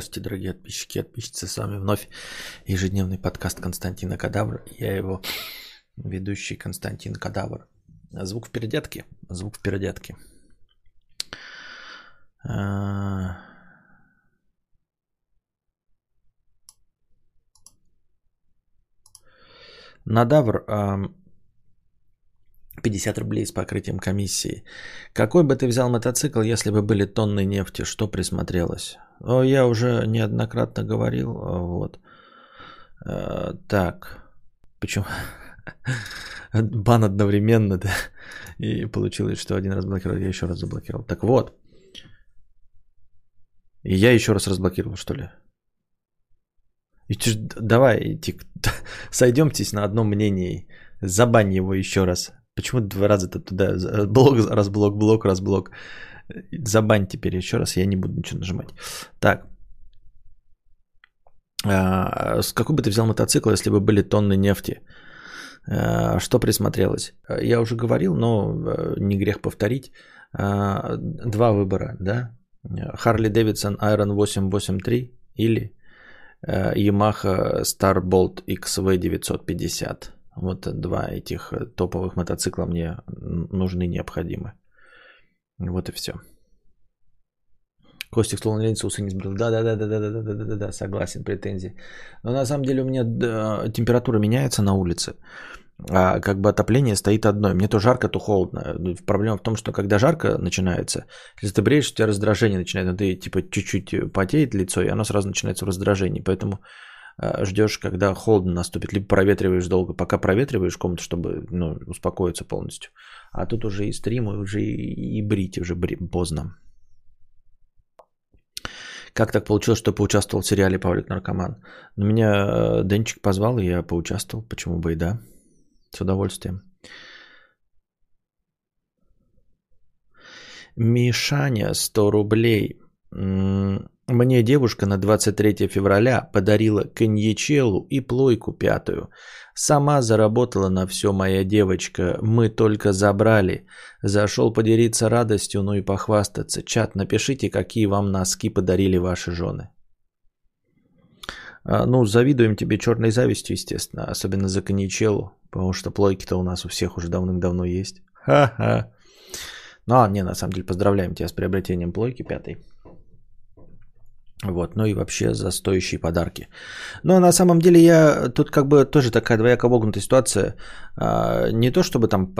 Здравствуйте, дорогие подписчики подписчицы. С вами вновь ежедневный подкаст Константина Кадавр. Я его ведущий Константин Кадавр. Звук в передятке. Звук в передятке. А, Надавр 50 рублей с покрытием комиссии. Какой бы ты взял мотоцикл, если бы были тонны нефти? Что присмотрелось? Я уже неоднократно говорил. Вот. Э, так. Почему? Бан одновременно, да. И получилось, что один раз блокировал, я еще раз заблокировал. Так вот. И я еще раз разблокировал, что ли? И давай, тик, сойдемтесь на одном мнении. Забань его еще раз. Почему два раза ты туда? Блок, разблок, блок, разблок. Забань теперь еще раз, я не буду ничего нажимать. Так. А, с какой бы ты взял мотоцикл, если бы были тонны нефти? А, что присмотрелось? Я уже говорил, но э, не грех повторить. А, два выбора, да? Harley Davidson Iron 883 или э, Yamaha Starbolt XV 950. Вот два этих э, топовых мотоцикла мне нужны, необходимы. Вот и все. Костик стол на ленте усы не сбрил. Да, да, да, да, да, да, да, да, да, да, согласен, претензии. Но на самом деле у меня да, температура меняется на улице. А как бы отопление стоит одно. Мне то жарко, то холодно. Проблема в том, что когда жарко начинается, если ты бреешь, у тебя раздражение начинает. Ну, ты типа чуть-чуть потеет лицо, и оно сразу начинается в раздражении. Поэтому ждешь, когда холодно наступит, либо проветриваешь долго, пока проветриваешь комнату, чтобы ну, успокоиться полностью. А тут уже и стрим, и уже и брить уже поздно. Как так получилось, что поучаствовал в сериале «Павлик наркоман»? Ну, меня э, Денчик позвал, и я поучаствовал. Почему бы и да? С удовольствием. Мишаня, 100 рублей. Мне девушка на 23 февраля подарила коньячелу и плойку пятую. Сама заработала на все моя девочка, мы только забрали. Зашел поделиться радостью, ну и похвастаться. Чат, напишите, какие вам носки подарили ваши жены. А, ну, завидуем тебе черной завистью, естественно, особенно за коньячелу, потому что плойки-то у нас у всех уже давным-давно есть. Ха-ха. Ну, а, не, на самом деле, поздравляем тебя с приобретением плойки пятой. Вот, ну и вообще за стоящие подарки. Но на самом деле я тут как бы тоже такая двояко вогнутая ситуация. А, не то чтобы там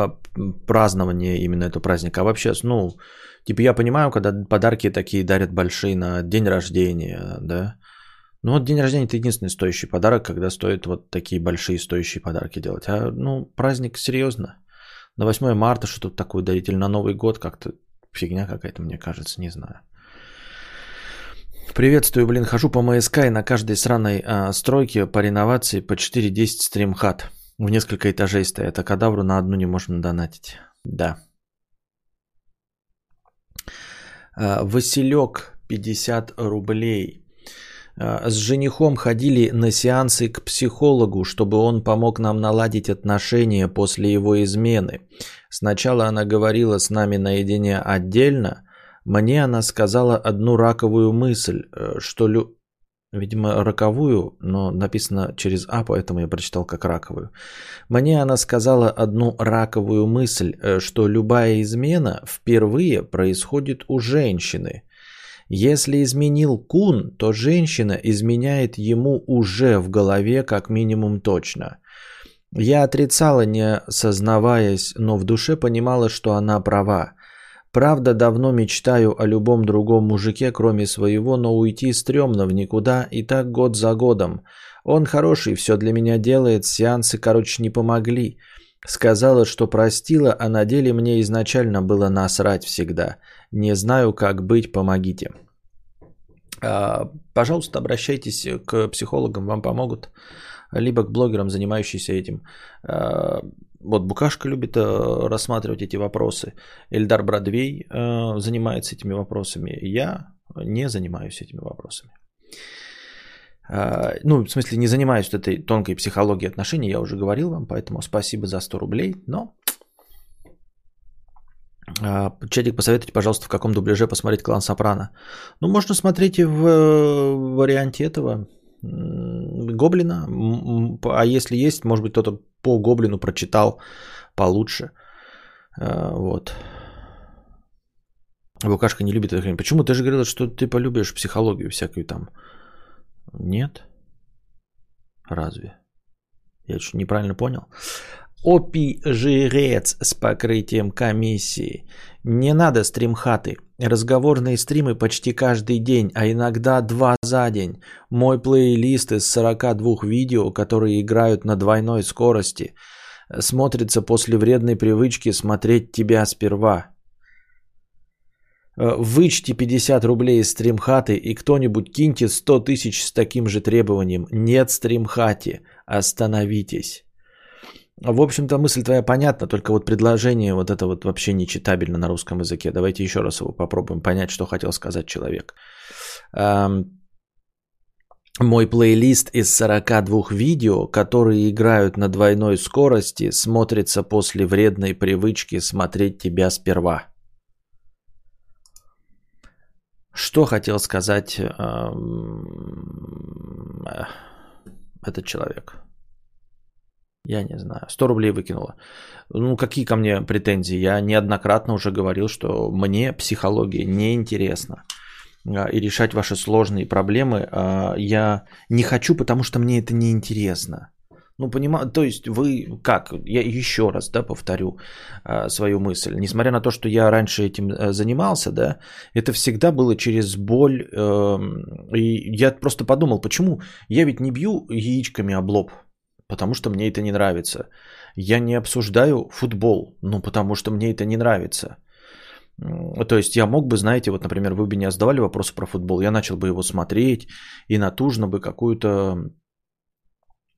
празднование именно этого праздника, а вообще, ну, типа я понимаю, когда подарки такие дарят большие на день рождения, да. Ну вот день рождения это единственный стоящий подарок, когда стоит вот такие большие стоящие подарки делать. А ну праздник серьезно. На 8 марта что тут такое дарить или на Новый год как-то фигня какая-то, мне кажется, не знаю. Приветствую, блин, хожу по МСК и на каждой сраной а, стройке по реновации по 4-10 стримхат. В несколько этажей стоят, а кадавру на одну не можем донатить. Да. А, Василек, 50 рублей. А, с женихом ходили на сеансы к психологу, чтобы он помог нам наладить отношения после его измены. Сначала она говорила с нами наедине отдельно, мне она сказала одну раковую мысль, э, что лю... Видимо, роковую, но написано через А, поэтому я прочитал как раковую. Мне она сказала одну раковую мысль, э, что любая измена впервые происходит у женщины. Если изменил кун, то женщина изменяет ему уже в голове как минимум точно. Я отрицала, не сознаваясь, но в душе понимала, что она права. Правда, давно мечтаю о любом другом мужике, кроме своего, но уйти стрёмно в никуда, и так год за годом. Он хороший, все для меня делает, сеансы, короче, не помогли. Сказала, что простила, а на деле мне изначально было насрать всегда. Не знаю, как быть, помогите. А, пожалуйста, обращайтесь к психологам, вам помогут. Либо к блогерам, занимающимся этим. А, вот Букашка любит э, рассматривать эти вопросы. Эльдар Бродвей э, занимается этими вопросами. Я не занимаюсь этими вопросами. Э, ну, в смысле, не занимаюсь этой тонкой психологией отношений, я уже говорил вам, поэтому спасибо за 100 рублей, но Чатик, посоветуйте, пожалуйста, в каком дубляже посмотреть клан Сопрано. Ну, можно смотреть и в варианте этого Гоблина. А если есть, может быть, кто-то по Гоблину прочитал получше. А, вот. Лукашка не любит эту хрень. Почему? Ты же говорила, что ты полюбишь психологию всякую там. Нет? Разве? Я что, неправильно понял? Опи-жирец с покрытием комиссии. Не надо стримхаты. Разговорные стримы почти каждый день, а иногда два за день. Мой плейлист из 42 видео, которые играют на двойной скорости, смотрится после вредной привычки смотреть тебя сперва. Э, вычти 50 рублей из стримхаты и кто-нибудь киньте 100 тысяч с таким же требованием. Нет стримхати. Остановитесь. В общем-то, мысль твоя понятна, только вот предложение вот это вот вообще нечитабельно на русском языке. Давайте еще раз его попробуем понять, что хотел сказать человек. Мой плейлист из 42 видео, которые играют на двойной скорости, смотрится после вредной привычки смотреть тебя сперва. Что хотел сказать этот человек? Я не знаю. 100 рублей выкинула. Ну, какие ко мне претензии? Я неоднократно уже говорил, что мне психология не интересна. А, и решать ваши сложные проблемы а, я не хочу, потому что мне это не интересно. Ну, понимаю, то есть вы как? Я еще раз, да, повторю а, свою мысль. Несмотря на то, что я раньше этим э, занимался, да, это всегда было через боль. Эм, и я просто подумал, почему? Я ведь не бью яичками об лоб, потому что мне это не нравится. Я не обсуждаю футбол, ну, потому что мне это не нравится. То есть я мог бы, знаете, вот, например, вы бы не задавали вопросы про футбол, я начал бы его смотреть и натужно бы какую-то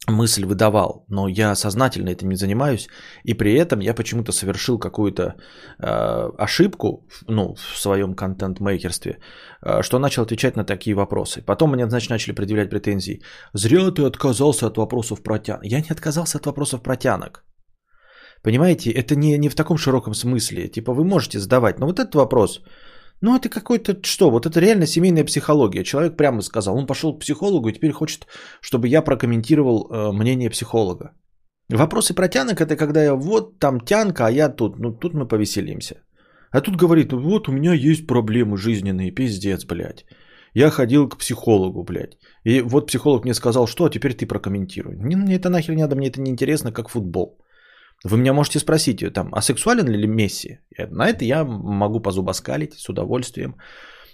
мысль выдавал, но я сознательно этим не занимаюсь, и при этом я почему-то совершил какую-то э, ошибку ну, в своем контент-мейкерстве, э, что начал отвечать на такие вопросы. Потом мне, значит, начали предъявлять претензии. Зря ты отказался от вопросов протянок. Я не отказался от вопросов протянок. Понимаете, это не, не в таком широком смысле. Типа вы можете задавать, но вот этот вопрос, ну, это какой-то что? Вот это реально семейная психология. Человек прямо сказал, он пошел к психологу и теперь хочет, чтобы я прокомментировал э, мнение психолога. Вопросы про тянок это когда я вот там тянка, а я тут. Ну, тут мы повеселимся. А тут говорит, ну вот у меня есть проблемы жизненные, пиздец, блядь. Я ходил к психологу, блядь. И вот психолог мне сказал, что, а теперь ты прокомментируй. Мне, мне это нахер не надо, мне это не интересно, как футбол. Вы меня можете спросить, там, а сексуален ли Месси? На это я могу позубоскалить с удовольствием.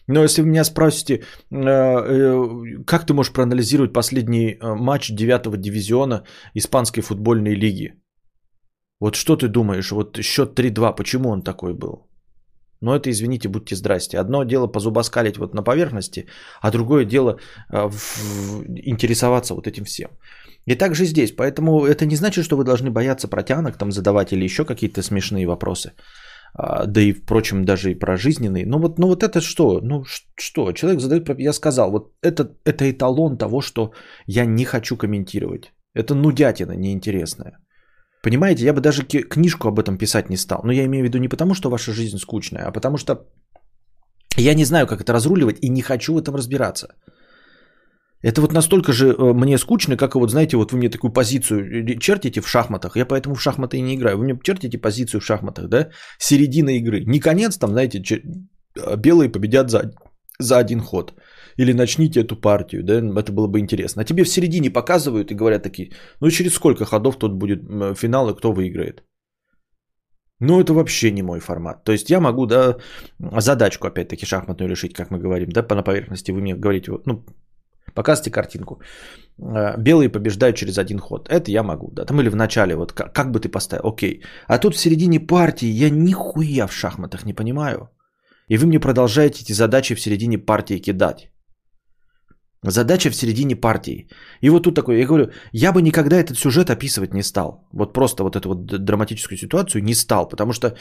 Но если вы меня спросите, э, э, как ты можешь проанализировать последний э, матч 9 дивизиона Испанской футбольной лиги? Вот что ты думаешь, вот счет 3-2, почему он такой был? Но это, извините, будьте здрасте. Одно дело позубоскалить вот на поверхности, а другое дело интересоваться вот этим всем. И также здесь. Поэтому это не значит, что вы должны бояться протянок, там задавать или еще какие-то смешные вопросы. А, да и, впрочем, даже и про жизненные. Ну вот, ну вот это что? Ну что? Человек задает, я сказал, вот это, это эталон того, что я не хочу комментировать. Это нудятина неинтересная. Понимаете, я бы даже книжку об этом писать не стал. Но я имею в виду не потому, что ваша жизнь скучная, а потому что я не знаю, как это разруливать и не хочу в этом разбираться. Это вот настолько же э, мне скучно, как и вот, знаете, вот вы мне такую позицию чертите в шахматах, я поэтому в шахматы и не играю. Вы мне чертите позицию в шахматах, да, середина игры. Не конец там, знаете, э, белые победят за, за один ход. Или начните эту партию, да, это было бы интересно. А тебе в середине показывают и говорят такие, ну через сколько ходов тут будет финал и кто выиграет. Ну, это вообще не мой формат. То есть я могу, да, задачку опять-таки шахматную решить, как мы говорим, да, по на поверхности. Вы мне говорите, ну, Показывайте картинку. Э, белые побеждают через один ход. Это я могу. Да. Там или в начале, вот как, как бы ты поставил. Окей. А тут в середине партии я нихуя в шахматах не понимаю. И вы мне продолжаете эти задачи в середине партии кидать. Задача в середине партии. И вот тут такой, я говорю, я бы никогда этот сюжет описывать не стал. Вот просто вот эту вот драматическую ситуацию не стал, потому что,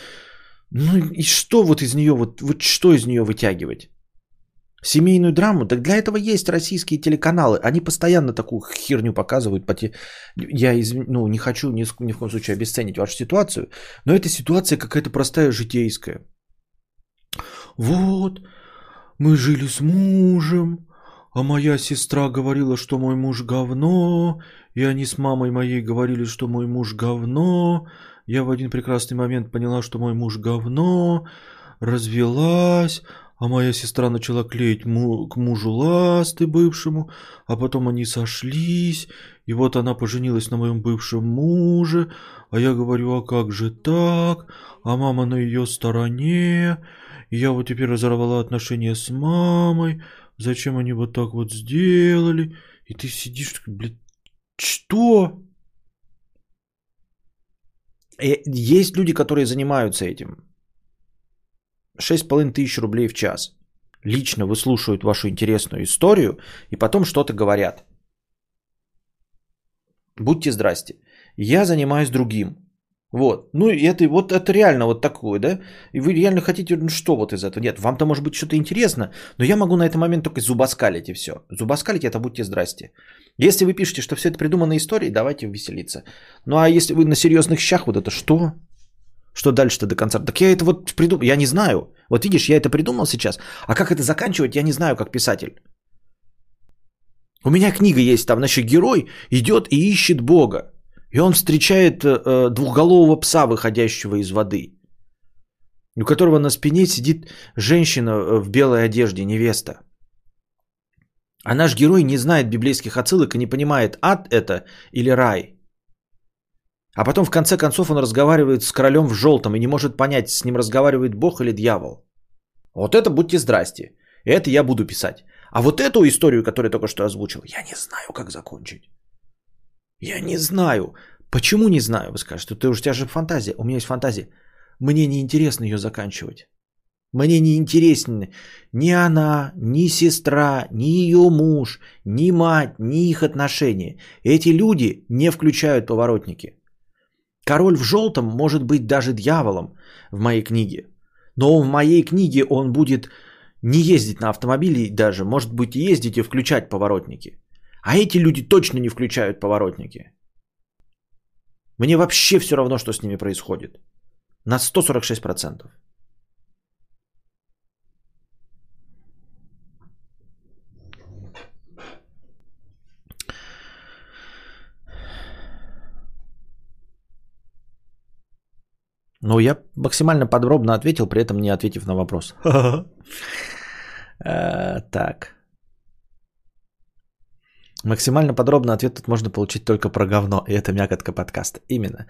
ну и что вот из нее, вот, вот что из нее вытягивать? Семейную драму? Так для этого есть российские телеканалы. Они постоянно такую херню показывают. Я извин... ну, не хочу ни, ни в коем случае обесценить вашу ситуацию, но эта ситуация какая-то простая житейская. вот, мы жили с мужем, а моя сестра говорила, что мой муж говно, и они с мамой моей говорили, что мой муж говно. Я в один прекрасный момент поняла, что мой муж говно, развелась, а моя сестра начала клеить му- к мужу ласты бывшему, а потом они сошлись, и вот она поженилась на моем бывшем муже, а я говорю, а как же так, а мама на ее стороне, и я вот теперь разорвала отношения с мамой, зачем они вот так вот сделали, и ты сидишь, такой, блядь, что? Э, есть люди, которые занимаются этим. 6,5 тысяч рублей в час. Лично выслушивают вашу интересную историю и потом что-то говорят. Будьте здрасте. Я занимаюсь другим. Вот. Ну, и это, вот это реально вот такое, да? И вы реально хотите, ну что вот из этого? Нет, вам-то может быть что-то интересно, но я могу на этот момент только зубоскалить и все. Зубоскалить это будьте здрасте. Если вы пишете, что все это придуманные истории, давайте веселиться. Ну, а если вы на серьезных щах, вот это что? Что дальше-то до конца? Так я это вот придумал, я не знаю. Вот видишь, я это придумал сейчас, а как это заканчивать, я не знаю, как писатель. У меня книга есть, там, значит, герой идет и ищет Бога. И он встречает э, двухголового пса, выходящего из воды, у которого на спине сидит женщина э, в белой одежде, невеста. А наш герой не знает библейских отсылок и не понимает, ад это или рай. А потом в конце концов он разговаривает с королем в желтом и не может понять, с ним разговаривает Бог или дьявол. Вот это будьте здрасте. Это я буду писать. А вот эту историю, которую я только что озвучил, я не знаю, как закончить. Я не знаю. Почему не знаю, вы скажете? Ты у тебя же фантазия. У меня есть фантазия. Мне не интересно ее заканчивать. Мне не интересны ни она, ни сестра, ни ее муж, ни мать, ни их отношения. Эти люди не включают поворотники. Король в желтом может быть даже дьяволом в моей книге. Но в моей книге он будет не ездить на автомобиле даже, может быть ездить и включать поворотники. А эти люди точно не включают поворотники. Мне вообще все равно, что с ними происходит. На 146%. Ну, я максимально подробно ответил, при этом не ответив на вопрос. Э, так. Максимально подробно ответ тут можно получить только про говно, и это мякотка подкаста. Именно.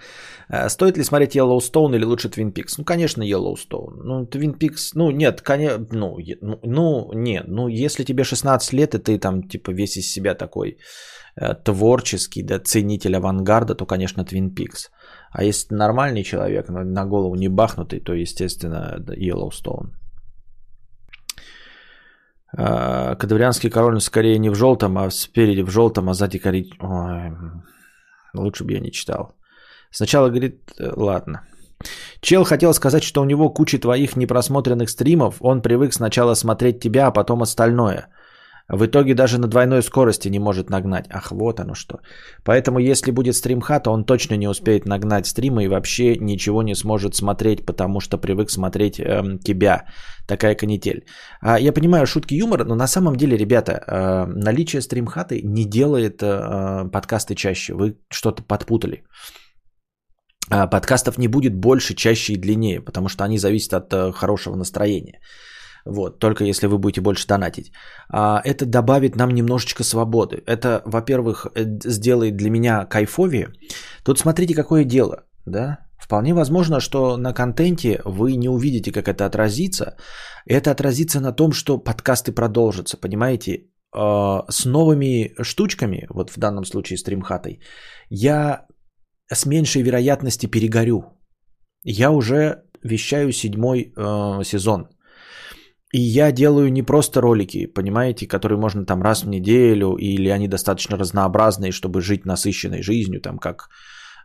Э, стоит ли смотреть Yellowstone или лучше Twin Peaks? Ну, конечно, Yellowstone. Ну, Twin Peaks, ну, нет, конечно, ну, ну, ну, нет, ну, если тебе 16 лет, и ты там, типа, весь из себя такой э, творческий, да, ценитель авангарда, то, конечно, Twin Peaks. А если ты нормальный человек, на голову не бахнутый, то, естественно, Yellowstone. А, Кадаврианский король скорее не в желтом, а спереди в желтом, а сзади коричневый. Лучше бы я не читал. Сначала говорит, э, ладно. Чел хотел сказать, что у него куча твоих непросмотренных стримов. Он привык сначала смотреть тебя, а потом остальное. В итоге даже на двойной скорости не может нагнать. Ах, вот оно что. Поэтому если будет стримхата, он точно не успеет нагнать стрима и вообще ничего не сможет смотреть, потому что привык смотреть эм, тебя. Такая канитель. А, я понимаю шутки юмора, но на самом деле, ребята, э, наличие стримхаты не делает э, подкасты чаще. Вы что-то подпутали а, подкастов не будет больше, чаще и длиннее, потому что они зависят от э, хорошего настроения. Вот, только если вы будете больше донатить. А, это добавит нам немножечко свободы. Это, во-первых, э, сделает для меня кайфовее. Тут смотрите, какое дело. Да? Вполне возможно, что на контенте вы не увидите, как это отразится. Это отразится на том, что подкасты продолжатся, понимаете? А, с новыми штучками, вот в данном случае стримхатой, я с меньшей вероятности перегорю. Я уже вещаю седьмой э, сезон. И я делаю не просто ролики, понимаете, которые можно там раз в неделю, или они достаточно разнообразные, чтобы жить насыщенной жизнью, там как,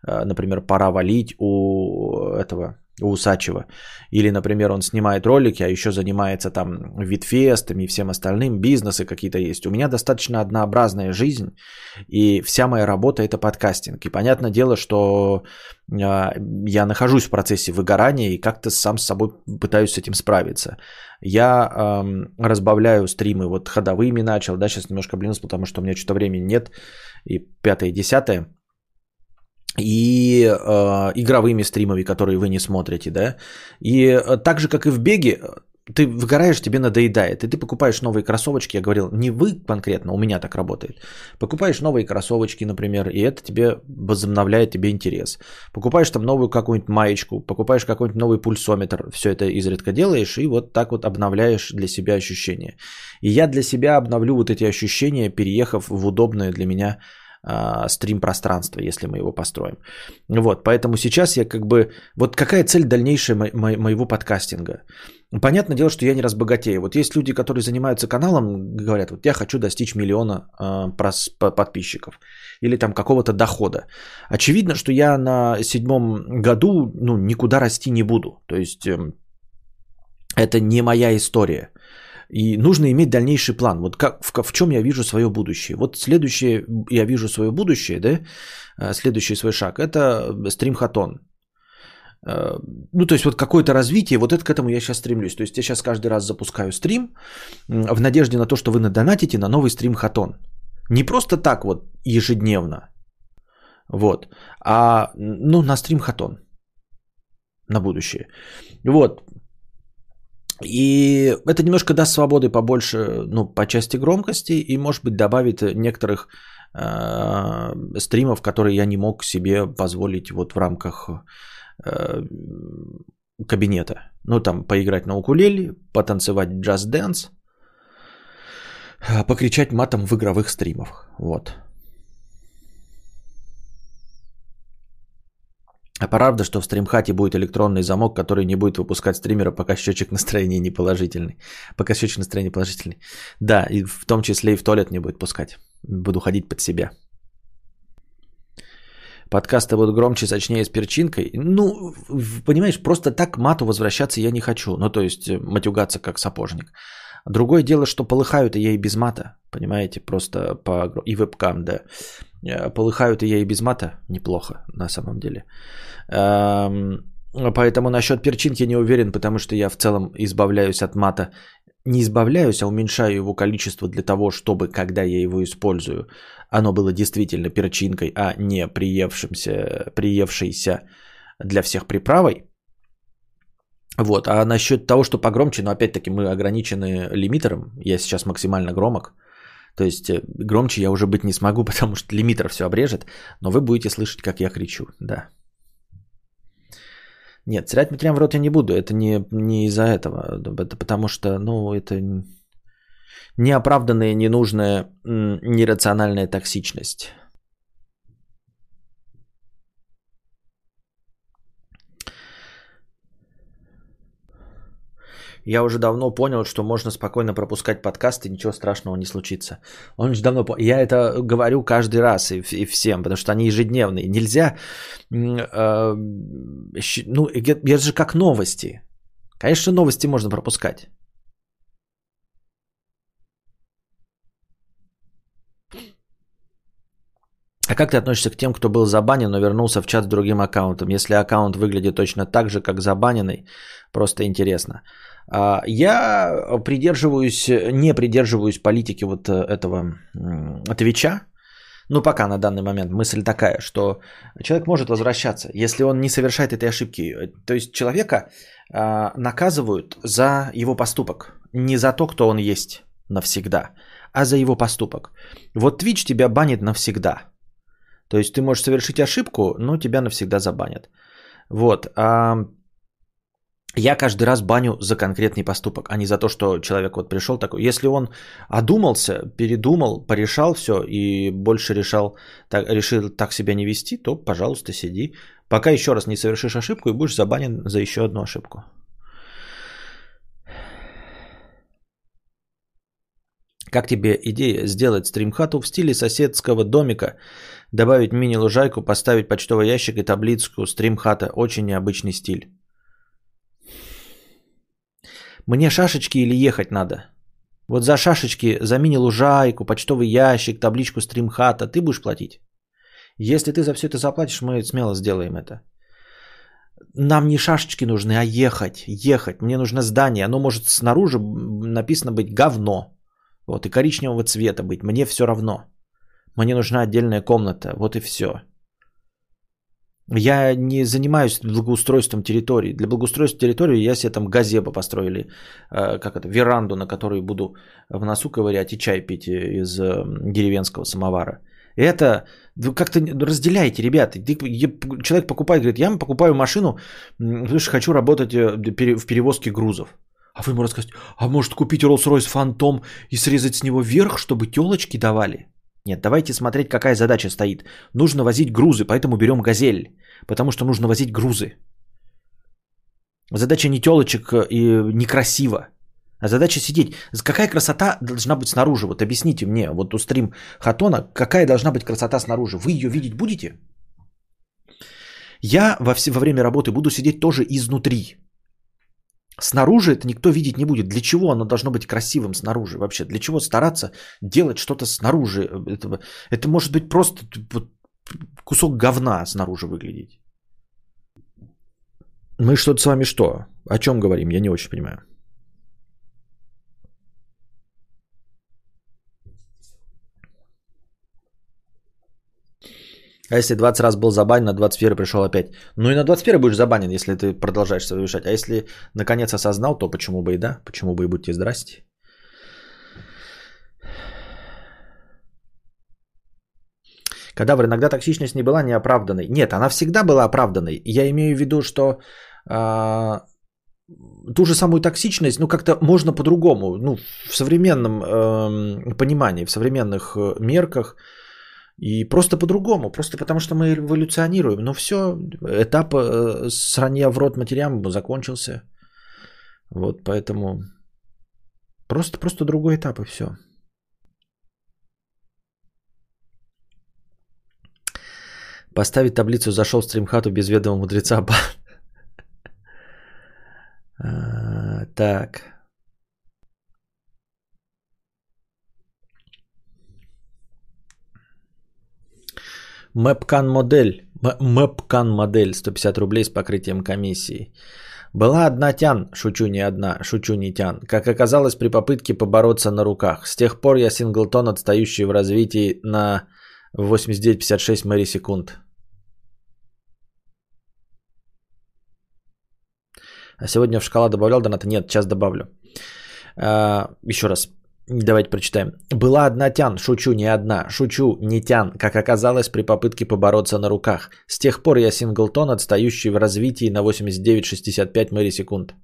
э, например, пора валить у этого у Усачева. Или, например, он снимает ролики, а еще занимается там витфестами и всем остальным, бизнесы какие-то есть. У меня достаточно однообразная жизнь, и вся моя работа это подкастинг. И понятное дело, что э, я нахожусь в процессе выгорания и как-то сам с собой пытаюсь с этим справиться. Я э, разбавляю стримы, вот ходовыми начал, да, сейчас немножко блин, потому что у меня что-то времени нет, и пятое, и десятое и э, игровыми стримами, которые вы не смотрите, да. И э, так же, как и в беге, ты выгораешь, тебе надоедает, и ты покупаешь новые кроссовочки, я говорил, не вы конкретно, у меня так работает. Покупаешь новые кроссовочки, например, и это тебе возобновляет тебе интерес. Покупаешь там новую какую-нибудь маечку, покупаешь какой-нибудь новый пульсометр, все это изредка делаешь, и вот так вот обновляешь для себя ощущения. И я для себя обновлю вот эти ощущения, переехав в удобное для меня а, стрим-пространство, если мы его построим. Вот, поэтому сейчас я как бы... Вот какая цель дальнейшая мо- мо- моего подкастинга? Понятное дело, что я не разбогатею. Вот есть люди, которые занимаются каналом, говорят, вот я хочу достичь миллиона э, подписчиков или там какого-то дохода. Очевидно, что я на седьмом году ну, никуда расти не буду. То есть э, это не моя история. И нужно иметь дальнейший план. Вот как, в, в чем я вижу свое будущее. Вот следующее, я вижу свое будущее, да, э, следующий свой шаг, это стримхатон. Э, ну, то есть вот какое-то развитие, вот это к этому я сейчас стремлюсь. То есть я сейчас каждый раз запускаю стрим в надежде на то, что вы надонатите на новый стрим-хатон. Не просто так вот ежедневно, вот, а ну, на стрим-хатон на будущее. Вот, и это немножко даст свободы побольше, ну, по части громкости, и, может быть, добавит некоторых э, стримов, которые я не мог себе позволить вот в рамках э, кабинета. Ну, там, поиграть на укулеле, потанцевать джаз-дэнс, покричать матом в игровых стримах. Вот. А правда, что в стримхате будет электронный замок, который не будет выпускать стримера, пока счетчик настроения не положительный. Пока счетчик настроения положительный. Да, и в том числе и в туалет не будет пускать. Буду ходить под себя. Подкасты будут громче, сочнее с перчинкой. Ну, понимаешь, просто так мату возвращаться я не хочу. Ну, то есть э, матюгаться как сапожник. Другое дело, что полыхают и я и без мата. Понимаете, просто по... И вебкам, да. Э, полыхают и я и без мата. Неплохо, на самом деле. Поэтому насчет перчинки не уверен, потому что я в целом избавляюсь от мата. Не избавляюсь, а уменьшаю его количество для того, чтобы, когда я его использую, оно было действительно перчинкой, а не приевшимся, приевшейся для всех приправой. Вот, а насчет того, что погромче, но ну, опять-таки мы ограничены лимитером, я сейчас максимально громок, то есть э, громче я уже быть не смогу, потому что лимитер все обрежет, но вы будете слышать, как я кричу, да. Нет, срать прям в рот я не буду, это не, не из-за этого, это потому что, ну, это неоправданная, ненужная, нерациональная токсичность. Я уже давно понял, что можно спокойно пропускать подкасты, ничего страшного не случится. Он уже давно. Я это говорю каждый раз и, и всем, потому что они ежедневные. Нельзя... Э, ну, это же как новости. Конечно, новости можно пропускать. А как ты относишься к тем, кто был забанен, но вернулся в чат с другим аккаунтом? Если аккаунт выглядит точно так же, как забаненный, просто интересно. А, я придерживаюсь, не придерживаюсь политики вот э, этого Твича. Ну, пока на данный момент мысль такая, что человек может возвращаться, если он не совершает этой ошибки. То есть человека а, наказывают за его поступок. Не за то, кто он есть навсегда, а за его поступок. Вот Twitch тебя банит навсегда. То есть ты можешь совершить ошибку, но тебя навсегда забанят. Вот. Я каждый раз баню за конкретный поступок, а не за то, что человек вот пришел такой. Если он одумался, передумал, порешал все и больше решал, так, решил так себя не вести, то, пожалуйста, сиди. Пока еще раз не совершишь ошибку и будешь забанен за еще одну ошибку. Как тебе идея сделать стримхату в стиле соседского домика, добавить мини-лужайку, поставить почтовый ящик и таблицу стримхата? Очень необычный стиль. Мне шашечки или ехать надо? Вот за шашечки, за мини-лужайку, почтовый ящик, табличку стримхата ты будешь платить? Если ты за все это заплатишь, мы смело сделаем это. Нам не шашечки нужны, а ехать, ехать. Мне нужно здание. Оно может снаружи написано быть говно. Вот, и коричневого цвета быть. Мне все равно. Мне нужна отдельная комната. Вот и все. Я не занимаюсь благоустройством территории. Для благоустройства территории я себе там газебо построили, э, как это, веранду, на которой буду в носу ковырять и чай пить из э, деревенского самовара. Это как-то разделяете, ребята. Человек покупает, говорит, я покупаю машину, потому что хочу работать э, в перевозке грузов. А вы ему рассказываете, а может купить Rolls-Royce Phantom и срезать с него вверх, чтобы телочки давали? Нет, давайте смотреть, какая задача стоит. Нужно возить грузы, поэтому берем газель. Потому что нужно возить грузы. Задача не телочек и некрасиво. А задача сидеть. Какая красота должна быть снаружи? Вот объясните мне, вот у стрим Хатона, какая должна быть красота снаружи? Вы ее видеть будете? Я во, все, во время работы буду сидеть тоже изнутри. Снаружи это никто видеть не будет. Для чего оно должно быть красивым снаружи вообще? Для чего стараться делать что-то снаружи? Это, это может быть просто кусок говна снаружи выглядеть. Мы что-то с вами что? О чем говорим? Я не очень понимаю. А если 20 раз был забанен, на 21 пришел опять? Ну и на 21 будешь забанен, если ты продолжаешь совершать. А если наконец осознал, то почему бы и да? Почему бы и будьте здрасте? Кадавр, иногда токсичность не была неоправданной. Нет, она всегда была оправданной. Я имею в виду, что а, ту же самую токсичность, ну как-то можно по-другому, ну в современном э, понимании, в современных э, мерках и просто по-другому, просто потому что мы эволюционируем. Ну все, этап э, сранья в рот матерям закончился. Вот поэтому просто, просто другой этап и все. Поставить таблицу «Зашел в стримхату без ведома мудреца». А, так. Мэпкан модель. Мэпкан модель 150 рублей с покрытием комиссии. Была одна тян, шучу не одна, шучу не тян. Как оказалось при попытке побороться на руках. С тех пор я синглтон, отстающий в развитии на 89-56 мэри секунд. А сегодня в шкала добавлял доната? Нет, сейчас добавлю. А, еще раз. Давайте прочитаем. Была одна тян, шучу, не одна, шучу, не тян, как оказалось при попытке побороться на руках. С тех пор я синглтон, отстающий в развитии на 89-65 мэри секунд.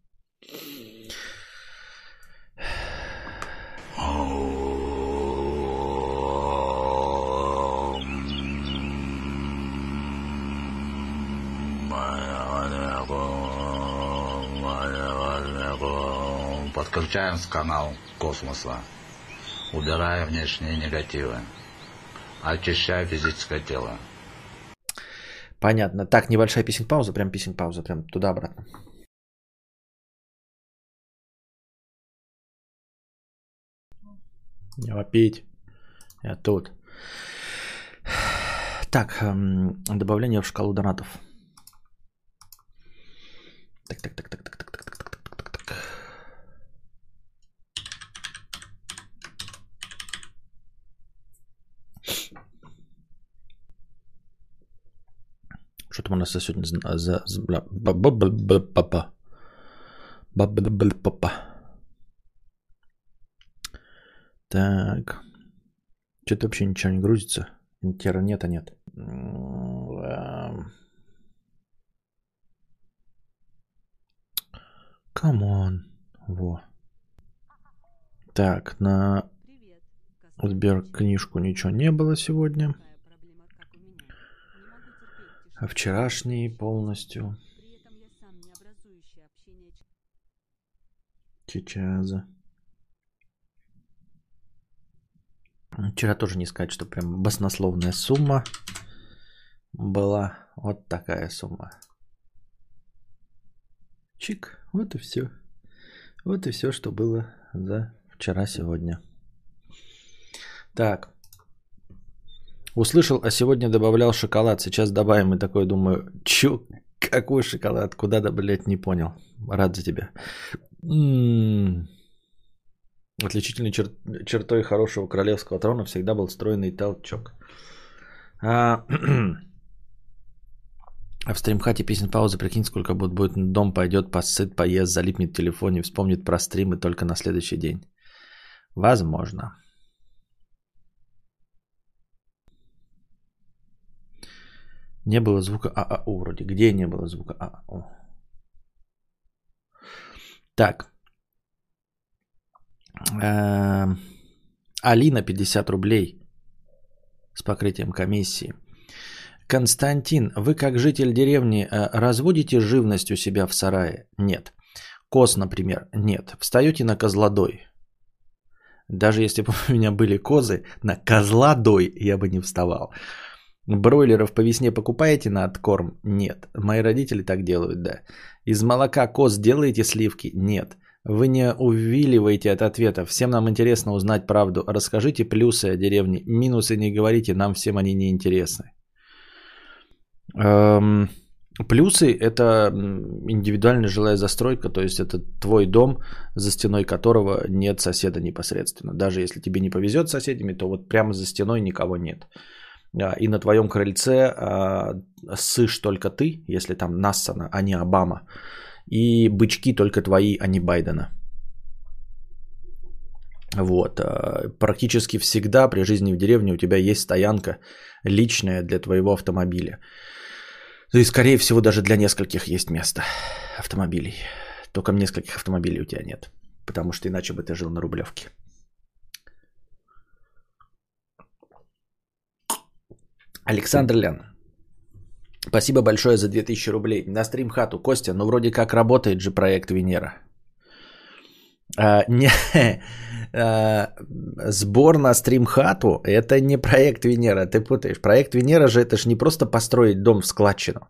Подключаем канал космоса, убирая внешние негативы, очищая физическое тело. Понятно. Так, небольшая писинг-пауза, прям писинг-пауза, прям туда-обратно. Не вопить. Я тут. Так, добавление в шкалу донатов. Так, так, так, так, так, так, так, так, так, так, так, Что там у нас сегодня за... Так. Что-то вообще ничего не грузится. Интернета нет. Come on. Во. Так, на Сбер книжку ничего не было сегодня. А вчерашний полностью. Сейчас. Вчера тоже не сказать, что прям баснословная сумма была. Вот такая сумма. Чик, вот и все. Вот и все, что было за вчера-сегодня. Так. Услышал, а сегодня добавлял шоколад. Сейчас добавим. И такой думаю, чё, какой шоколад? Куда да, блядь, не понял. Рад за тебя. М-м-м. Отличительной чер- чертой хорошего королевского трона всегда был стройный толчок. А, а в стримхате песен паузы, прикинь, сколько будет, будет дом пойдет, посыт, поест, залипнет в телефоне, вспомнит про стримы только на следующий день. Возможно. Не было звука ААУ вроде. Где не было звука ААУ? Так. Эм, Алина 50 рублей с покрытием комиссии. Константин, вы как житель деревни э, разводите живность у себя в сарае? Нет. Коз, например? Нет. Встаете на козлодой? Даже если бы у меня были козы, на козлодой я бы не вставал. Бройлеров по весне покупаете на откорм? Нет. Мои родители так делают, да. Из молока коз делаете сливки? Нет. Вы не увиливаете от ответа. Всем нам интересно узнать правду. Расскажите плюсы о деревне. Минусы не говорите, нам всем они не интересны. Эм, плюсы – это индивидуальная жилая застройка, то есть это твой дом, за стеной которого нет соседа непосредственно. Даже если тебе не повезет с соседями, то вот прямо за стеной никого нет. А, и на твоем крыльце а, сышь только ты, если там Нассана, а не Обама. И бычки только твои, а не Байдена. Вот. А, практически всегда при жизни в деревне у тебя есть стоянка личная для твоего автомобиля. И, скорее всего, даже для нескольких есть место автомобилей. Только нескольких автомобилей у тебя нет. Потому что иначе бы ты жил на Рублевке. Александр Лян. Спасибо большое за 2000 рублей. На стрим хату. Костя, ну вроде как работает же проект Венера. А, не, а, сбор на стрим хату это не проект Венера, ты путаешь. Проект Венера же это же не просто построить дом в складчину.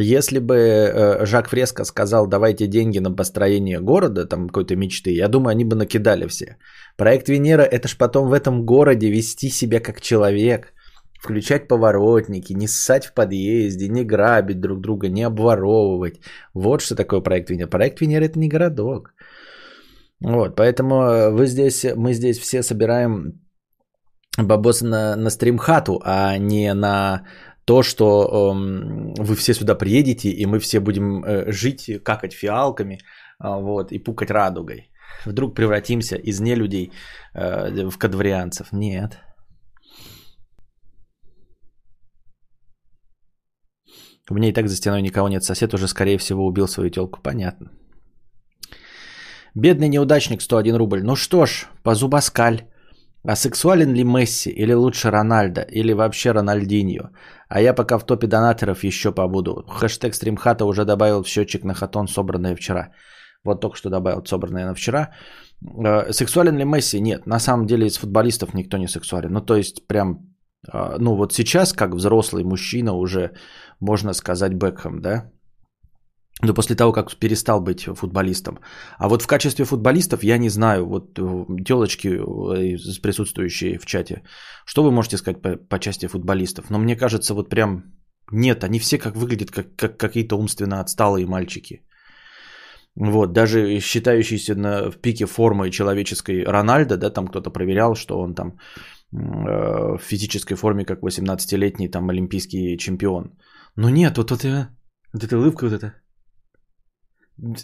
Если бы э, Жак Фреско сказал, давайте деньги на построение города, там какой-то мечты, я думаю, они бы накидали все. Проект Венера это ж потом в этом городе вести себя как человек, включать поворотники, не ссать в подъезде, не грабить друг друга, не обворовывать. Вот что такое проект Венера. Проект Венера это не городок. Вот, поэтому э, вы здесь, мы здесь все собираем бабос на, на стримхату, а не на то, что эм, вы все сюда приедете, и мы все будем э, жить, какать фиалками э, вот, и пукать радугой. Вдруг превратимся из нелюдей э, в кадварианцев. Нет. У меня и так за стеной никого нет. Сосед уже, скорее всего, убил свою телку. Понятно. Бедный неудачник 101 рубль. Ну что ж, по зубоскаль. А сексуален ли Месси или лучше Рональдо или вообще Рональдиньо? А я пока в топе донаторов еще побуду. Хэштег стримхата уже добавил в счетчик на хатон, собранное вчера. Вот только что добавил собранное на вчера. Э, сексуален ли Месси? Нет. На самом деле из футболистов никто не сексуален. Ну то есть прям, э, ну вот сейчас как взрослый мужчина уже можно сказать Бекхэм, да? Но после того, как перестал быть футболистом. А вот в качестве футболистов я не знаю, вот э, телочки, э, присутствующие в чате, что вы можете сказать по, по части футболистов? Но мне кажется, вот прям нет, они все как выглядят как, как какие-то умственно отсталые мальчики. Вот, даже считающийся на, в пике формы человеческой Рональдо, да, там кто-то проверял, что он там э, в физической форме, как 18-летний там олимпийский чемпион. Но нет, вот это, вот эта улыбка, вот это.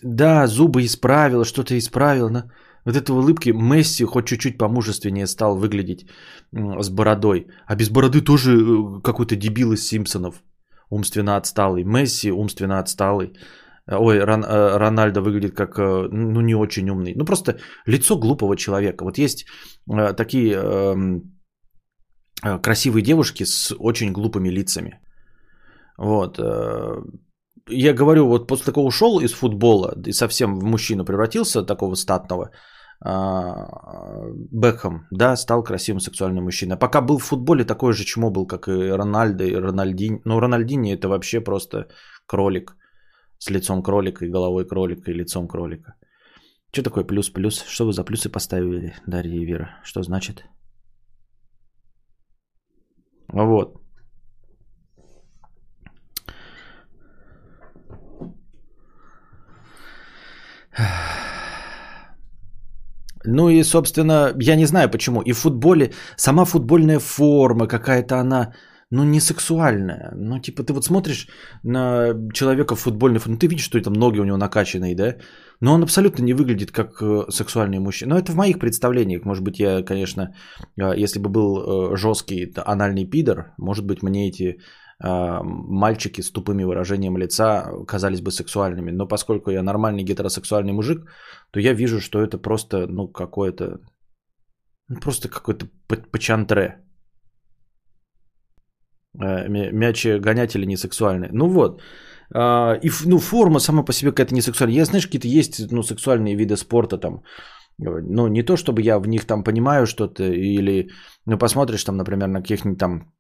Да, зубы исправил, что-то исправил. Но вот этой улыбки Месси хоть чуть-чуть помужественнее стал выглядеть с бородой. А без бороды тоже э, какой-то дебил из Симпсонов. Умственно отсталый. Месси умственно отсталый. Ой, Рон, э, Рональдо выглядит как, э, ну, не очень умный. Ну, просто лицо глупого человека. Вот есть такие э, красивые девушки с очень глупыми лицами. Вот. Э, я говорю, вот после такого ушел из футбола и совсем в мужчину превратился, такого статного, а, Бекхэм, да, стал красивым сексуальным мужчиной. Пока был в футболе, такой же чмо был, как и Рональдо, и Рональдин. Но Рональдини это вообще просто кролик с лицом кролика и головой кролика и лицом кролика. Что такое плюс-плюс? Что вы за плюсы поставили, Дарья и Вера? Что значит? Вот. Ну и, собственно, я не знаю почему. И в футболе сама футбольная форма какая-то она, ну, не сексуальная. Ну, типа, ты вот смотришь на человека в футбольной форме, ну, ты видишь, что там ноги у него накачанные, да? Но он абсолютно не выглядит как э, сексуальный мужчина. Но это в моих представлениях. Может быть, я, конечно, э, если бы был э, жесткий анальный пидор, может быть, мне эти мальчики с тупыми выражением лица казались бы сексуальными. Но поскольку я нормальный гетеросексуальный мужик, то я вижу, что это просто, ну, какое-то, ну, просто какой-то пачантре. Мячи гонятели не сексуальные. Ну вот. И ну, форма сама по себе какая-то не сексуальная. Я, знаешь, какие-то есть ну, сексуальные виды спорта там. Ну, не то, чтобы я в них там понимаю что-то, или, ну, посмотришь там, например, на каких-нибудь там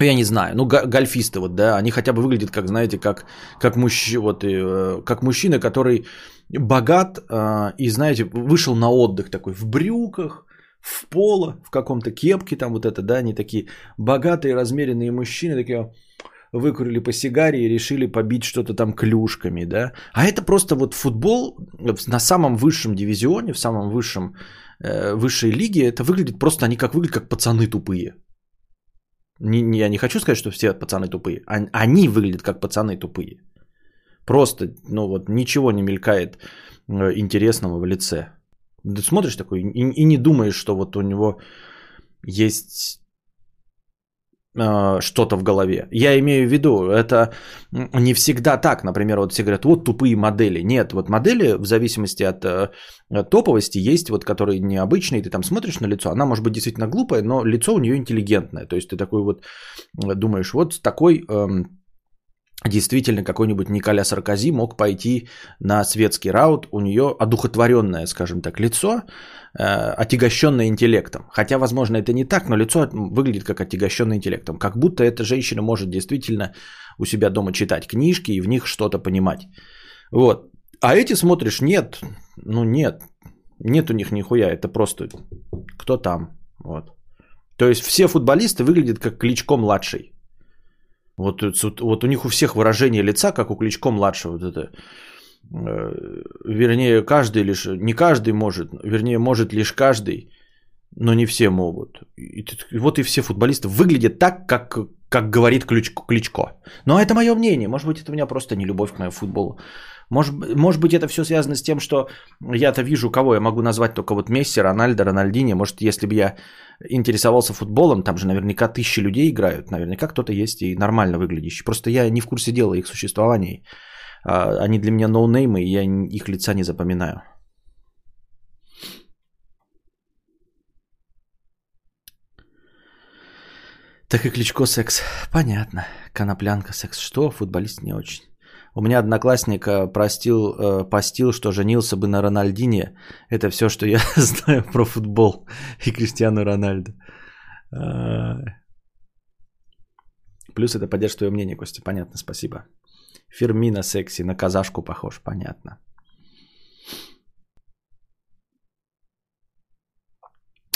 я не знаю, ну гольфисты вот, да, они хотя бы выглядят, как, знаете, как, как, мужч... вот, э, как мужчина, который богат э, и, знаете, вышел на отдых такой в брюках, в поло, в каком-то кепке там вот это, да, они такие богатые, размеренные мужчины, такие выкурили по сигаре и решили побить что-то там клюшками, да. А это просто вот футбол на самом высшем дивизионе, в самом высшем, э, высшей лиге, это выглядит просто, они как выглядят, как пацаны тупые. Не, я не хочу сказать, что все пацаны тупые. Они выглядят как пацаны тупые. Просто, ну вот, ничего не мелькает э, интересного в лице. Ты смотришь такой и, и не думаешь, что вот у него есть э, что-то в голове. Я имею в виду, это не всегда так. Например, вот все говорят, вот тупые модели. Нет, вот модели в зависимости от, э, от топовости есть, вот которые необычные, ты там смотришь на лицо, она может быть действительно глупая, но лицо у нее интеллигентное. То есть ты такой вот думаешь, вот такой... Э, действительно какой-нибудь Николя Саркози мог пойти на светский раут, у нее одухотворенное, скажем так, лицо, э, интеллектом. Хотя, возможно, это не так, но лицо выглядит как отягощенное интеллектом. Как будто эта женщина может действительно у себя дома читать книжки и в них что-то понимать. Вот. А эти смотришь, нет, ну нет, нет у них нихуя, это просто кто там. Вот. То есть все футболисты выглядят как Кличко младший. Вот, вот у них у всех выражение лица, как у Кличко младшего. Вот это. Э, вернее, каждый лишь, не каждый может, вернее, может лишь каждый, но не все могут. И, вот и все футболисты выглядят так, как, как говорит Кличко, Кличко. Но это мое мнение. Может быть, это у меня просто не любовь к моему футболу. Может, может быть, это все связано с тем, что я-то вижу, кого я могу назвать только вот Месси, Рональдо, Рональдини. Может, если бы я интересовался футболом, там же наверняка тысячи людей играют, наверняка кто-то есть и нормально выглядящий. Просто я не в курсе дела их существования. А, они для меня ноунеймы, и я их лица не запоминаю. Так и Кличко секс. Понятно. Коноплянка секс. Что? Футболист не очень. У меня одноклассник э, простил, э, постил, что женился бы на Рональдине. Это все, что я знаю про футбол и Криштиану Рональдо. А. Плюс это поддержит твое мнение, Костя. Понятно, спасибо. Фермина секси, на казашку похож, понятно.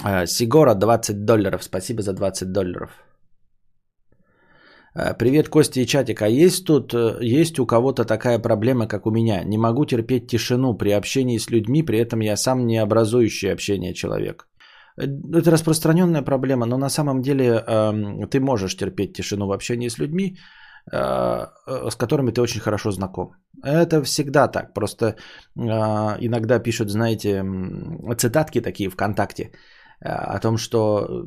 А, Сигора 20 долларов. Спасибо за 20 долларов. Э, привет, Костя и чатик. А есть тут, э, есть у кого-то такая проблема, как у меня? Не могу терпеть тишину при общении с людьми, при этом я сам не образующий общение человек. Э, это распространенная проблема, но на самом деле э, ты можешь терпеть тишину в общении с людьми, с которыми ты очень хорошо знаком. Это всегда так. Просто э, иногда пишут, знаете, цитатки такие ВКонтакте э, о том, что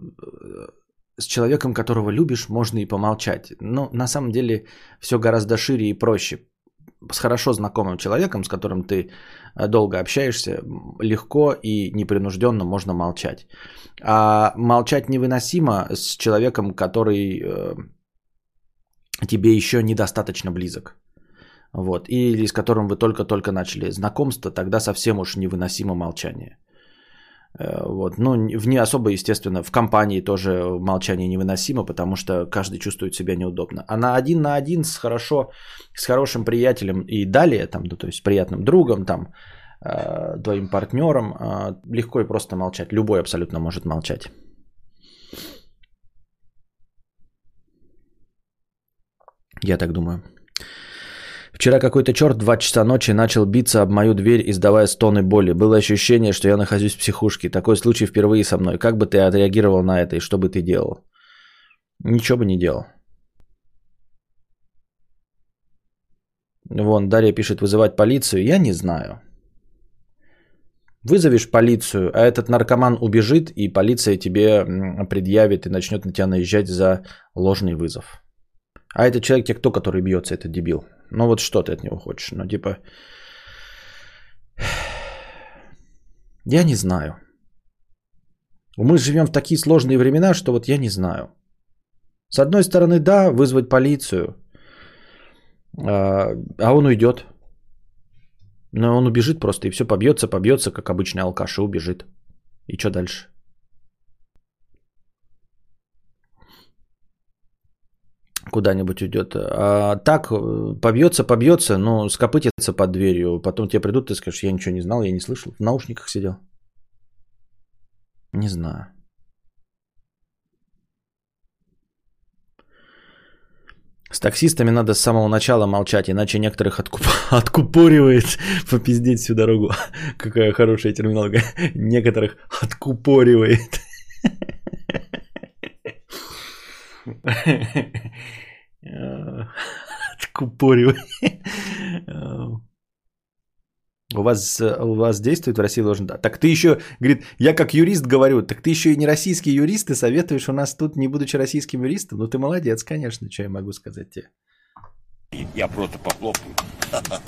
с человеком, которого любишь, можно и помолчать. Но на самом деле все гораздо шире и проще. С хорошо знакомым человеком, с которым ты э, долго общаешься, легко и непринужденно можно молчать. А молчать невыносимо с человеком, который э, тебе еще недостаточно близок. Вот. Или с которым вы только-только начали знакомство, тогда совсем уж невыносимо молчание. Э, вот. Ну, в не особо, естественно, в компании тоже молчание невыносимо, потому что каждый чувствует себя неудобно. А на один на один с хорошо, с хорошим приятелем и далее, там, ну, то есть приятным другом, там, э, твоим партнером, э, легко и просто молчать. Любой абсолютно может молчать. Я так думаю. Вчера какой-то черт 2 часа ночи начал биться об мою дверь, издавая стоны боли. Было ощущение, что я нахожусь в психушке. Такой случай впервые со мной. Как бы ты отреагировал на это и что бы ты делал? Ничего бы не делал. Вон, Дарья пишет, вызывать полицию. Я не знаю. Вызовешь полицию, а этот наркоман убежит, и полиция тебе предъявит и начнет на тебя наезжать за ложный вызов. А этот человек тебе кто, который бьется, это дебил? Ну вот что ты от него хочешь? Ну типа... Я не знаю. Мы живем в такие сложные времена, что вот я не знаю. С одной стороны, да, вызвать полицию, а, а он уйдет. Но он убежит просто и все побьется, побьется, как обычный алкаш, и убежит. И что дальше? Куда-нибудь уйдет. А так, побьется, побьется, но скопытится под дверью. Потом тебе придут, ты скажешь, я ничего не знал, я не слышал. В наушниках сидел. Не знаю. С таксистами надо с самого начала молчать, иначе некоторых откуп... откупоривает попиздеть всю дорогу. Какая хорошая терминология. Некоторых откупоривает. Откупоривает. У вас, у вас действует в России ложный... Так ты еще, говорит, я как юрист говорю, так ты еще и не российский юрист, ты советуешь у нас тут, не будучи российским юристом? Ну ты молодец, конечно, что я могу сказать тебе. Я просто похлопаю.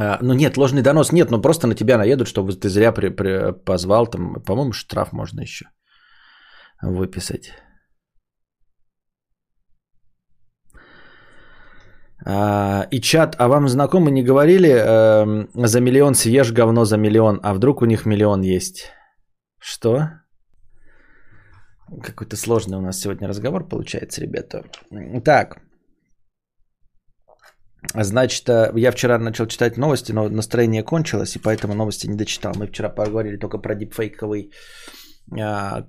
А, ну нет, ложный донос нет, но просто на тебя наедут, чтобы ты зря при, при, позвал, там, по-моему, штраф можно еще выписать. А, и чат, а вам знакомы не говорили э, за миллион съешь говно за миллион, а вдруг у них миллион есть? Что? Какой-то сложный у нас сегодня разговор получается, ребята. Так. Значит, э, я вчера начал читать новости, но настроение кончилось, и поэтому новости не дочитал. Мы вчера поговорили только про дипфейковый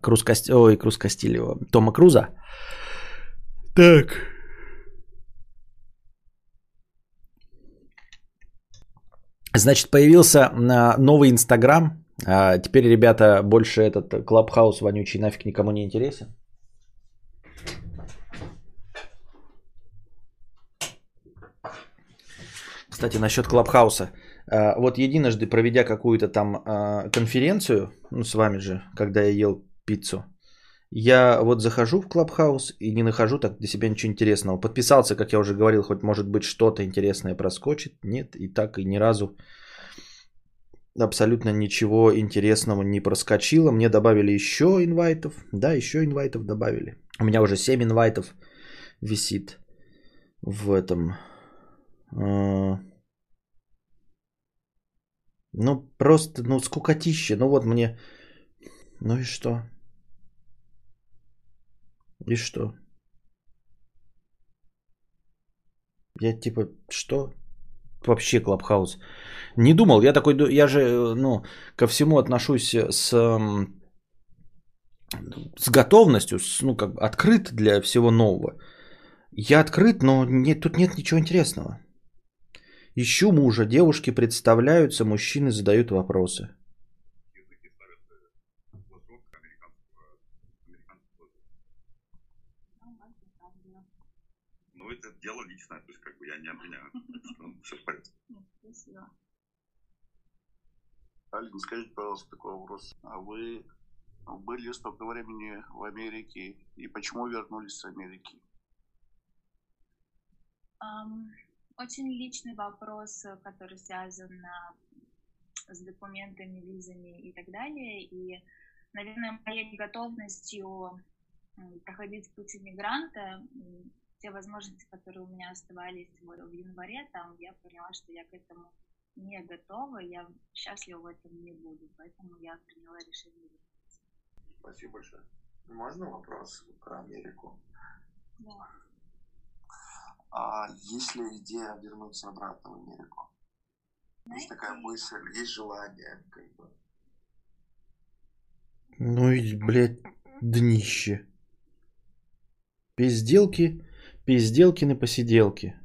Круз Кости... Ой, Круз Кастильева, Тома Круза. Так. Значит, появился новый Инстаграм. А, теперь, ребята, больше этот Клабхаус вонючий нафиг никому не интересен. Кстати, насчет Клабхауса. А, вот единожды, проведя какую-то там а, конференцию, ну, с вами же, когда я ел пиццу, я вот захожу в Клабхаус и не нахожу так для себя ничего интересного. Подписался, как я уже говорил, хоть может быть что-то интересное проскочит. Нет, и так и ни разу абсолютно ничего интересного не проскочило. Мне добавили еще инвайтов. Да, еще инвайтов добавили. У меня уже 7 инвайтов висит в этом. Ну, просто, ну, скукотище. Ну, вот мне... Ну и что? И что? Я типа, что? Вообще Клабхаус. Не думал, я такой, я же, ну, ко всему отношусь с, с готовностью, с, ну, как бы открыт для всего нового. Я открыт, но нет, тут нет ничего интересного. Ищу мужа, девушки представляются, мужчины задают вопросы. Ну, это дело личное, то есть как бы я не обвиняю. Все в порядке. Спасибо. Алина, скажите, пожалуйста, такой вопрос. А вы были столько времени в Америке и почему вернулись с Америки? Um, очень личный вопрос, который связан с документами, визами и так далее. И, наверное, моей готовностью проходить путь иммигранта те возможности, которые у меня оставались в январе, там я поняла, что я к этому не готова, я счастлива в этом не буду, поэтому я приняла решение. Спасибо большое. Можно вопрос про Америку? Да. А есть ли идея вернуться обратно в Америку? Есть такая мысль, есть желание, как бы. Ну и, блядь, днище. Пизделки, пизделкины посиделки.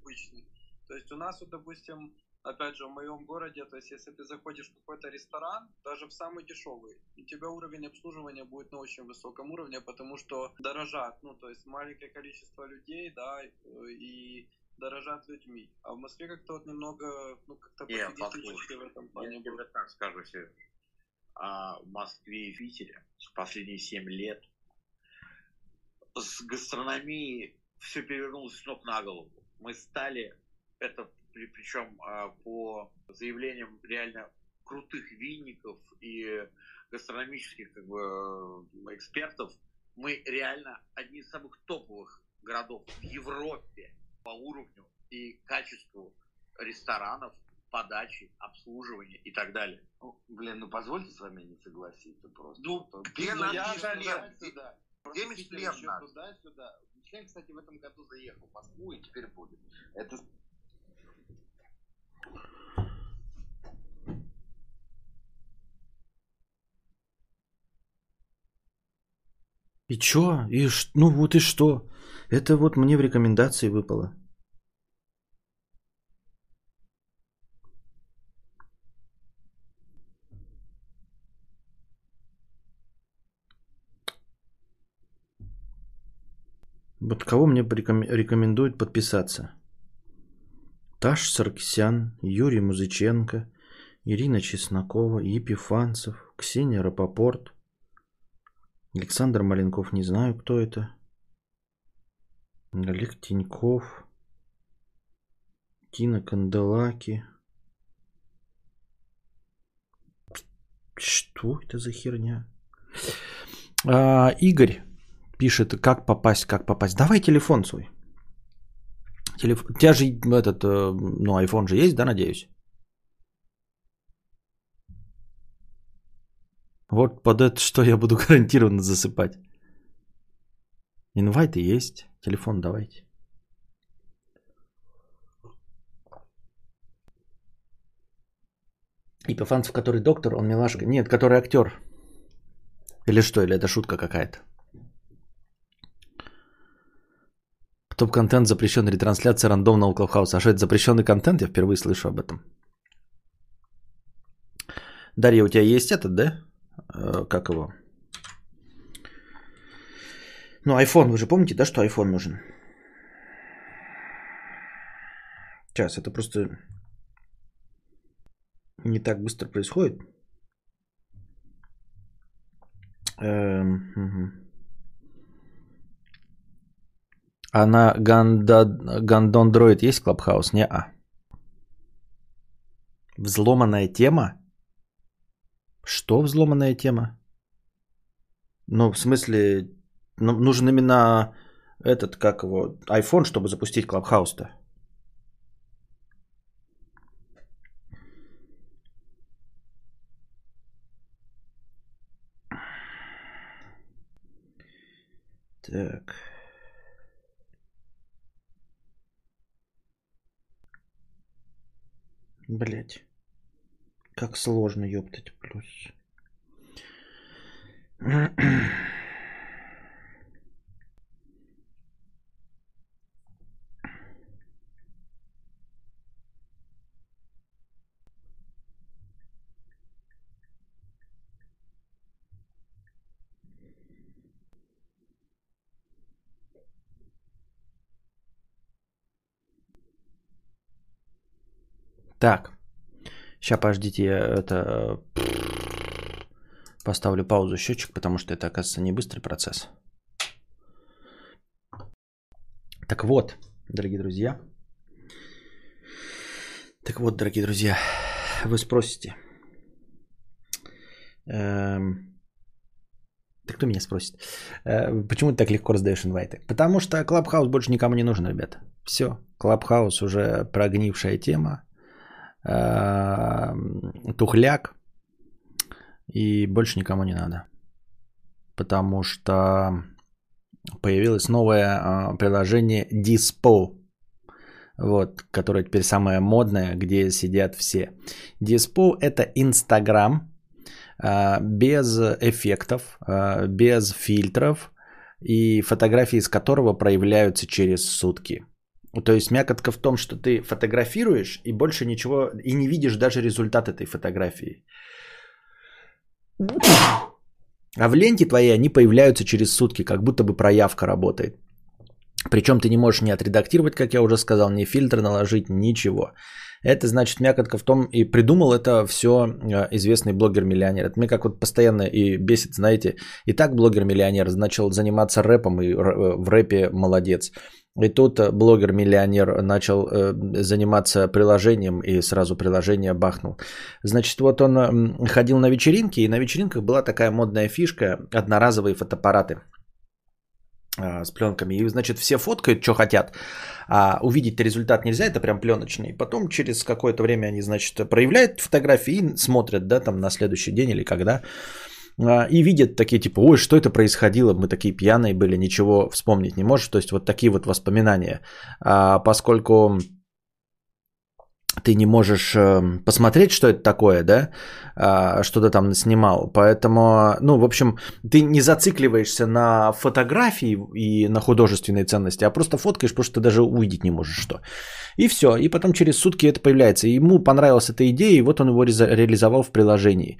обычный. То есть у нас вот, допустим, опять же, в моем городе, то есть если ты заходишь в какой-то ресторан, даже в самый дешевый, у тебя уровень обслуживания будет на очень высоком уровне, потому что дорожат, ну, то есть маленькое количество людей, да, и дорожат людьми. А в Москве как-то вот немного, ну, как-то пофигистически в этом Я плане было. тебе так скажу, Сереж. А в Москве и Питере в последние 7 лет с гастрономией все перевернулось с ног на голову. Мы стали, это при- причем а, по заявлениям реально крутых винников и гастрономических как бы, э, экспертов, мы реально одни из самых топовых городов в Европе по уровню и качеству ресторанов, подачи, обслуживания и так далее. Ну, блин, ну позвольте с вами не согласиться просто. Ну, То- где Ну, наш член? туда-сюда. Где ещё наш? Туда-сюда. Кстати, в этом году заехал в Москву и теперь будет. Это И чё? И ш... Ну вот и что? Это вот мне в рекомендации выпало. Вот кого мне рекомендуют подписаться? Таш Саркисян, Юрий Музыченко, Ирина Чеснокова, Епифанцев, Ксения Рапопорт, Александр Маленков, не знаю, кто это. Олег Тиньков, Тина Канделаки. Что это за херня? А, Игорь пишет, как попасть, как попасть. Давай телефон свой. Телеф... У тебя же этот, э, ну, iPhone же есть, да, надеюсь? Вот под это что я буду гарантированно засыпать. Инвайты есть. Телефон давайте. Ипофанцев, который доктор, он милашка. Нет, который актер. Или что, или это шутка какая-то. Топ-контент запрещен, ретрансляция рандомного клабхауса. А что это запрещенный контент? Я впервые слышу об этом. Дарья, у тебя есть этот, да? Э, Как его? Ну, iPhone, вы же помните, да, что iPhone нужен? Сейчас, это просто не так быстро происходит. Эм, мгм. А на Ганда... гандон-дроид есть Clubhouse? Не-а. Взломанная тема? Что взломанная тема? Ну, в смысле, ну, нужен именно этот, как его, iPhone, чтобы запустить Клабхаус-то. Так. Блять. Как сложно, ёптать, плюс. Так. Сейчас, подождите, я это... Поставлю паузу счетчик, потому что это, оказывается, не быстрый процесс. Так вот, дорогие друзья. Так вот, дорогие друзья, вы спросите. Эм, да кто меня спросит? Э, почему ты так легко раздаешь инвайты? Потому что Clubhouse больше никому не нужен, ребята. Все, Clubhouse уже прогнившая тема. Эм, тухляк. И больше никому не надо. Потому что появилось новое а, приложение Dispo, вот, которое теперь самое модное, где сидят все. Dispo это Instagram а, без эффектов, а, без фильтров и фотографии из которого проявляются через сутки. То есть мякотка в том, что ты фотографируешь и больше ничего, и не видишь даже результат этой фотографии. А в ленте твоей они появляются через сутки, как будто бы проявка работает. Причем ты не можешь не отредактировать, как я уже сказал, ни фильтр наложить, ничего. Это значит мякотка в том, и придумал это все э, известный блогер-миллионер. Это мне как вот постоянно и бесит, знаете, и так блогер-миллионер начал заниматься рэпом, и э, в рэпе молодец. И тут э, блогер-миллионер начал заниматься приложением и сразу приложение бахнул. Значит, вот он ходил на вечеринки, и на вечеринках была такая модная фишка – одноразовые фотоаппараты – а, с пленками. И, значит, все фоткают, что хотят. А увидеть результат нельзя, это прям пленочный. Потом через какое-то время они, значит, проявляют фотографии и смотрят, да, там на следующий день или когда. А, и видят такие типа, ой, что это происходило, мы такие пьяные были, ничего вспомнить не можешь. То есть вот такие вот воспоминания. А поскольку ты не можешь эм, посмотреть, что это такое, да, а, что ты там снимал. Поэтому, ну, в общем, ты не зацикливаешься на фотографии и на художественной ценности, а просто фоткаешь, потому что ты даже увидеть не можешь что. И все. И потом через сутки это появляется. Ему понравилась эта идея, и вот он его реализовал в приложении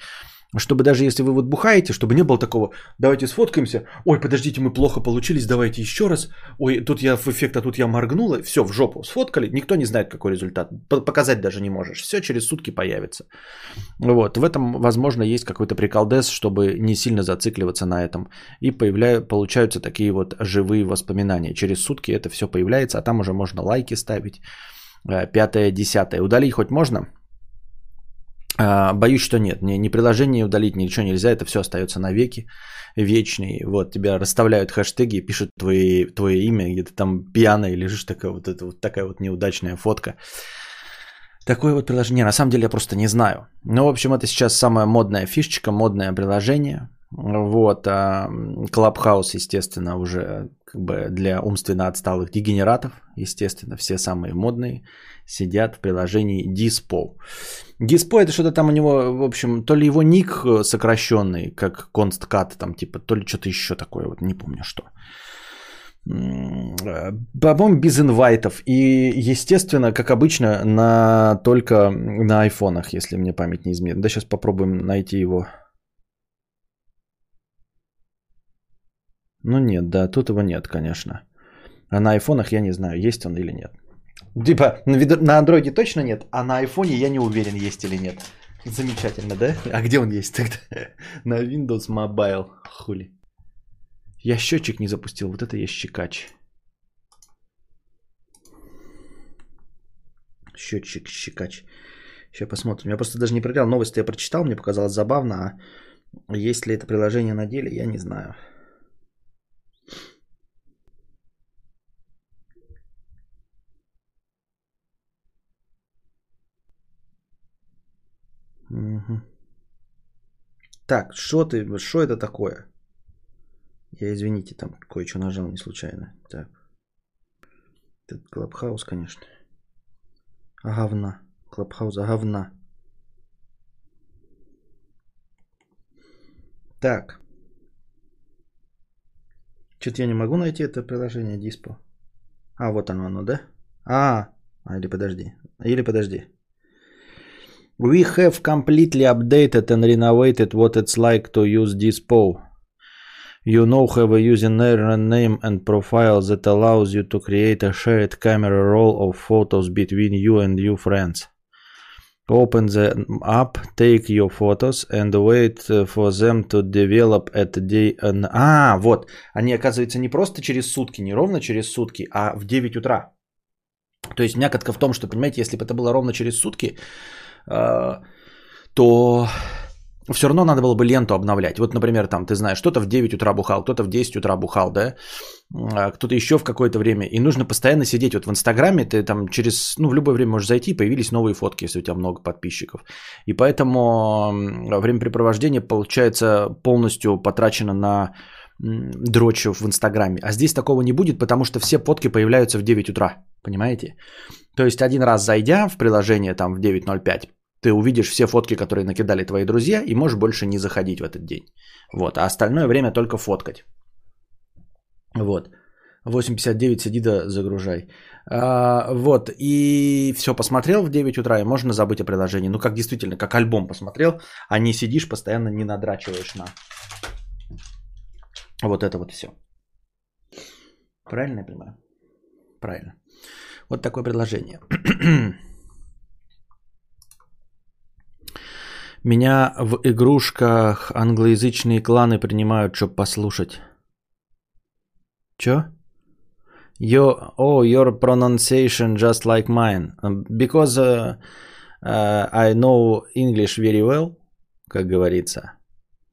чтобы даже если вы вот бухаете, чтобы не было такого, давайте сфоткаемся, ой, подождите, мы плохо получились, давайте еще раз, ой, тут я в эффект, а тут я моргнула, все, в жопу сфоткали, никто не знает, какой результат, показать даже не можешь, все через сутки появится. Вот, в этом, возможно, есть какой-то приколдес, чтобы не сильно зацикливаться на этом, и появля... получаются такие вот живые воспоминания. Через сутки это все появляется, а там уже можно лайки ставить, э, пятое, десятое. Удалить хоть можно? А, боюсь, что нет. Ни, ни приложение удалить, ничего нельзя. Это все остается навеки вечный. Вот тебя расставляют хэштеги, пишут твои, твое имя, где ты там пьяный лежишь, такая вот, это, вот такая вот неудачная фотка. Такое вот приложение. На самом деле я просто не знаю. Ну, в общем, это сейчас самая модная фишечка, модное приложение. Вот. А Clubhouse, естественно, уже как бы для умственно отсталых дегенератов. Естественно, все самые модные сидят в приложении Dispo. Dispo это что-то там у него, в общем, то ли его ник э, сокращенный, как Constcat, там типа, то ли что-то еще такое, вот не помню что. Э, по-моему, без инвайтов. И, естественно, как обычно, на, только на айфонах, если мне память не изменит. Да, сейчас попробуем найти его. Ну нет, да, тут его нет, конечно. А на айфонах я не знаю, есть он или нет. Типа, на андроиде точно нет, а на айфоне я не уверен, есть или нет. Замечательно, да? А где он есть тогда? на Windows Mobile. Хули. Я счетчик не запустил, вот это я щекач. Счетчик, щекач. Сейчас посмотрим. Я просто даже не проверял. Новости я прочитал, мне показалось забавно. А есть ли это приложение на деле, я не знаю. Так, что ты, что это такое? Я, извините, там кое-что нажал не случайно. Так. Это Clubhouse, конечно. А говна. Clubhouse, а говна. Так. Что-то я не могу найти это приложение Dispo. А, вот оно, оно, да? А, а, или подожди. Или подожди. We have completely updated and renovated what it's like to use Dispo. You now have a username name and profile that allows you to create a shared camera roll of photos between you and your friends. Open the app, take your photos and wait for them to develop at day... А, вот. Они, оказывается, не просто через сутки, не ровно через сутки, а в 9 утра. То есть мякотка в том, что, понимаете, если бы это было ровно через сутки, а, то все равно надо было бы ленту обновлять. Вот, например, там, ты знаешь, кто-то в 9 утра бухал, кто-то в 10 утра бухал, да, а кто-то еще в какое-то время. И нужно постоянно сидеть. Вот в Инстаграме ты там через, ну, в любое время можешь зайти, появились новые фотки, если у тебя много подписчиков. И поэтому времяпрепровождение, получается, полностью потрачено на дрочу в Инстаграме. А здесь такого не будет, потому что все фотки появляются в 9 утра. Понимаете? То есть один раз зайдя в приложение там в 9.05, ты увидишь все фотки, которые накидали твои друзья, и можешь больше не заходить в этот день. Вот. А остальное время только фоткать. Вот. 8.59 сиди да загружай. А, вот, и все, посмотрел в 9 утра, и можно забыть о приложении. Ну, как действительно, как альбом посмотрел, а не сидишь, постоянно не надрачиваешь на. Вот это вот все. Правильно я понимаю? Правильно. Вот такое предложение. Меня в игрушках англоязычные кланы принимают, чтобы послушать. Чё? Your, oh, your pronunciation just like mine. Because uh, uh, I know English very well, как говорится.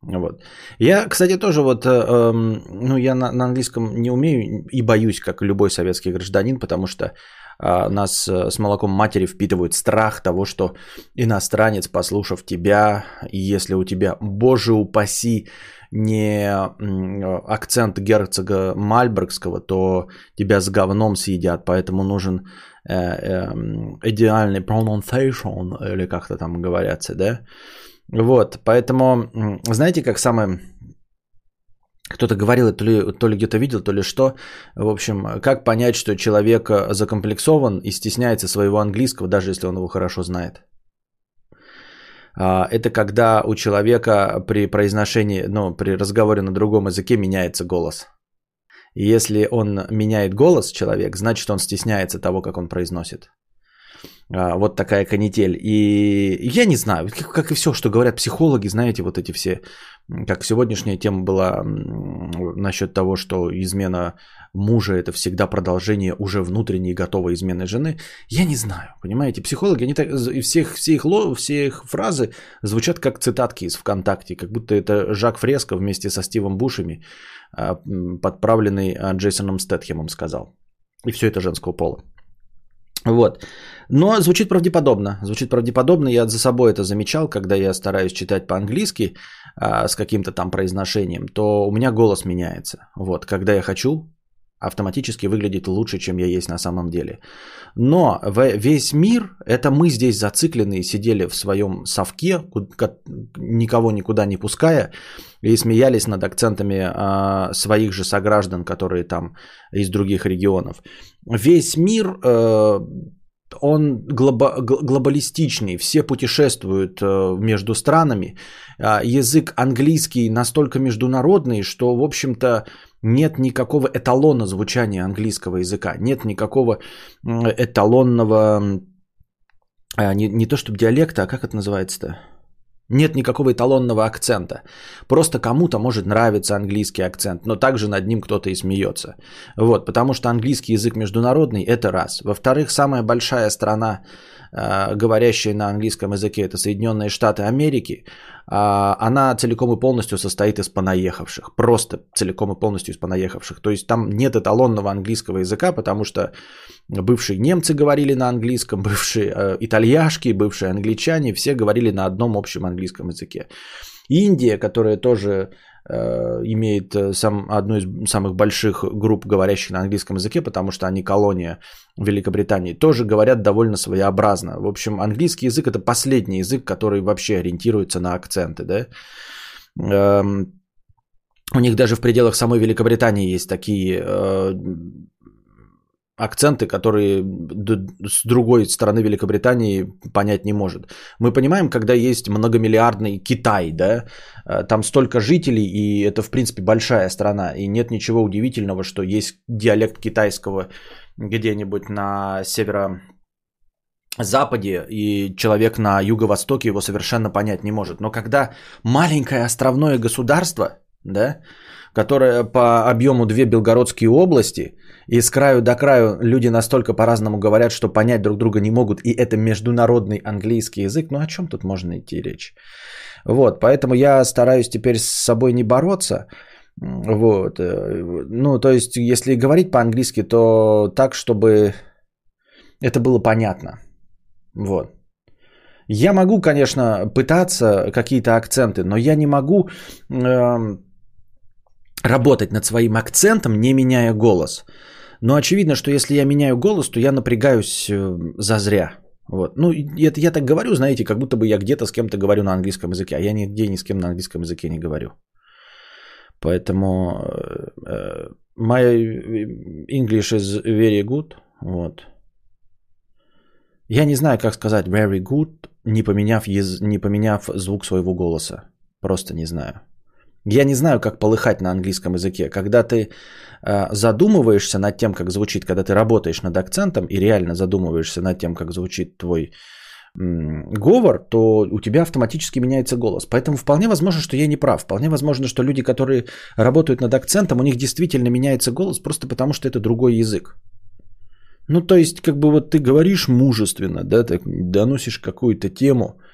Вот. Я, кстати, тоже вот, э, эм, ну, я на, на английском не умею и боюсь, как любой советский гражданин, потому что а, нас э, с молоком матери впитывают страх того, что иностранец, послушав тебя, и если у тебя, боже упаси, не акцент герцога Мальбергского, то тебя с говном съедят, поэтому нужен э, эм, идеальный pronunciation, или как-то там говорятся, да? Вот, поэтому, знаете, как самое кто-то говорил, то ли, то ли где-то видел, то ли что. В общем, как понять, что человек э, закомплексован и стесняется своего английского, даже если он его хорошо знает? А, Это когда у человека при произношении, ну, при разговоре на другом языке меняется голос. Если он меняет голос, человек, значит, он стесняется того, как он произносит. А, Вот такая канитель. И я не знаю, как, и все, что говорят психологи, знаете, вот эти все, как сегодняшняя тема была насчет того, что измена мужа это всегда продолжение уже внутренней готовой измены жены. Я не знаю, понимаете, психологи, они так, всех, все, их, все их фразы звучат как цитатки из ВКонтакте, как будто это Жак Фреско вместе со Стивом Бушами, а, подправленный а, Джейсоном Стэтхемом сказал. И все это женского пола. Вот. Но звучит правдеподобно. Звучит правдеподобно. Я за собой это замечал, когда я стараюсь читать по-английски а, с каким-то там произношением, то у меня голос меняется. Вот. Когда я хочу, автоматически выглядит лучше, чем я есть на самом деле. Но весь мир, это мы здесь зацикленные сидели в своем совке, никого никуда не пуская, и смеялись над акцентами а, своих же сограждан, которые там из других регионов. Весь мир, э, он глоба- гл- глобалистичный, все путешествуют э, между странами. А, Язык английский настолько международный, что, в общем-то, нет никакого эталона звучания английского языка, нет никакого эталонного, а, не, не то чтобы диалекта, а как это называется-то? Нет никакого эталонного акцента. Просто кому-то может нравиться английский акцент, но также над ним кто-то и смеется. Вот, потому что английский язык международный – это раз. Во-вторых, самая большая страна, говорящая на английском языке, это Соединенные Штаты Америки. А, Она целиком и полностью состоит из понаехавших. Просто целиком и полностью из понаехавших. То есть там нет эталонного английского языка, потому что бывшие немцы говорили на английском, бывшие э, итальяшки, бывшие англичане, все говорили на одном общем английском языке. Индия, которая тоже э, имеет э, сам, одну из самых больших групп говорящих на английском языке, потому что они колония Великобритании, тоже говорят довольно своеобразно. В общем, английский язык это последний язык, который вообще ориентируется на акценты, да. Эм, у них даже в пределах самой Великобритании есть такие э, акценты, которые с другой стороны Великобритании понять не может. Мы понимаем, когда есть многомиллиардный Китай, да, э, там столько жителей, и это, в принципе, большая страна, и нет ничего удивительного, что есть диалект китайского где-нибудь на северо западе, и человек на юго-востоке его совершенно понять не может. Но когда маленькое островное государство, да, которое по объему две белгородские области, и с краю до краю люди настолько по-разному говорят, что понять друг друга не могут, и это международный английский язык, ну о чем тут можно идти речь? Вот, поэтому я стараюсь теперь с собой не бороться, вот, э, ну, то есть, если говорить по-английски, то так, чтобы это было понятно, вот. Я могу, конечно, пытаться какие-то акценты, но я не могу эм, работать над своим акцентом, не меняя голос. Но очевидно, что если я меняю голос, то я напрягаюсь э, зазря. Вот. Ну, это я так говорю, знаете, как будто бы я где-то с кем-то говорю на английском языке, а я нигде ни с кем на английском языке не говорю. Поэтому uh, my English is very good. Вот. Я не знаю, как сказать very good, не поменяв, не поменяв звук своего голоса. Просто не знаю. Я не знаю, как полыхать на английском языке. Когда ты э, задумываешься над тем, как звучит, когда ты работаешь над акцентом и реально задумываешься над тем, как звучит твой говор, то у тебя автоматически меняется голос. Поэтому вполне возможно, что я не прав. Вполне возможно, что люди, которые работают над акцентом, у них действительно меняется голос просто потому, что это другой язык. Ну, то есть, как бы вот ты говоришь мужественно, да, так доносишь какую-то тему –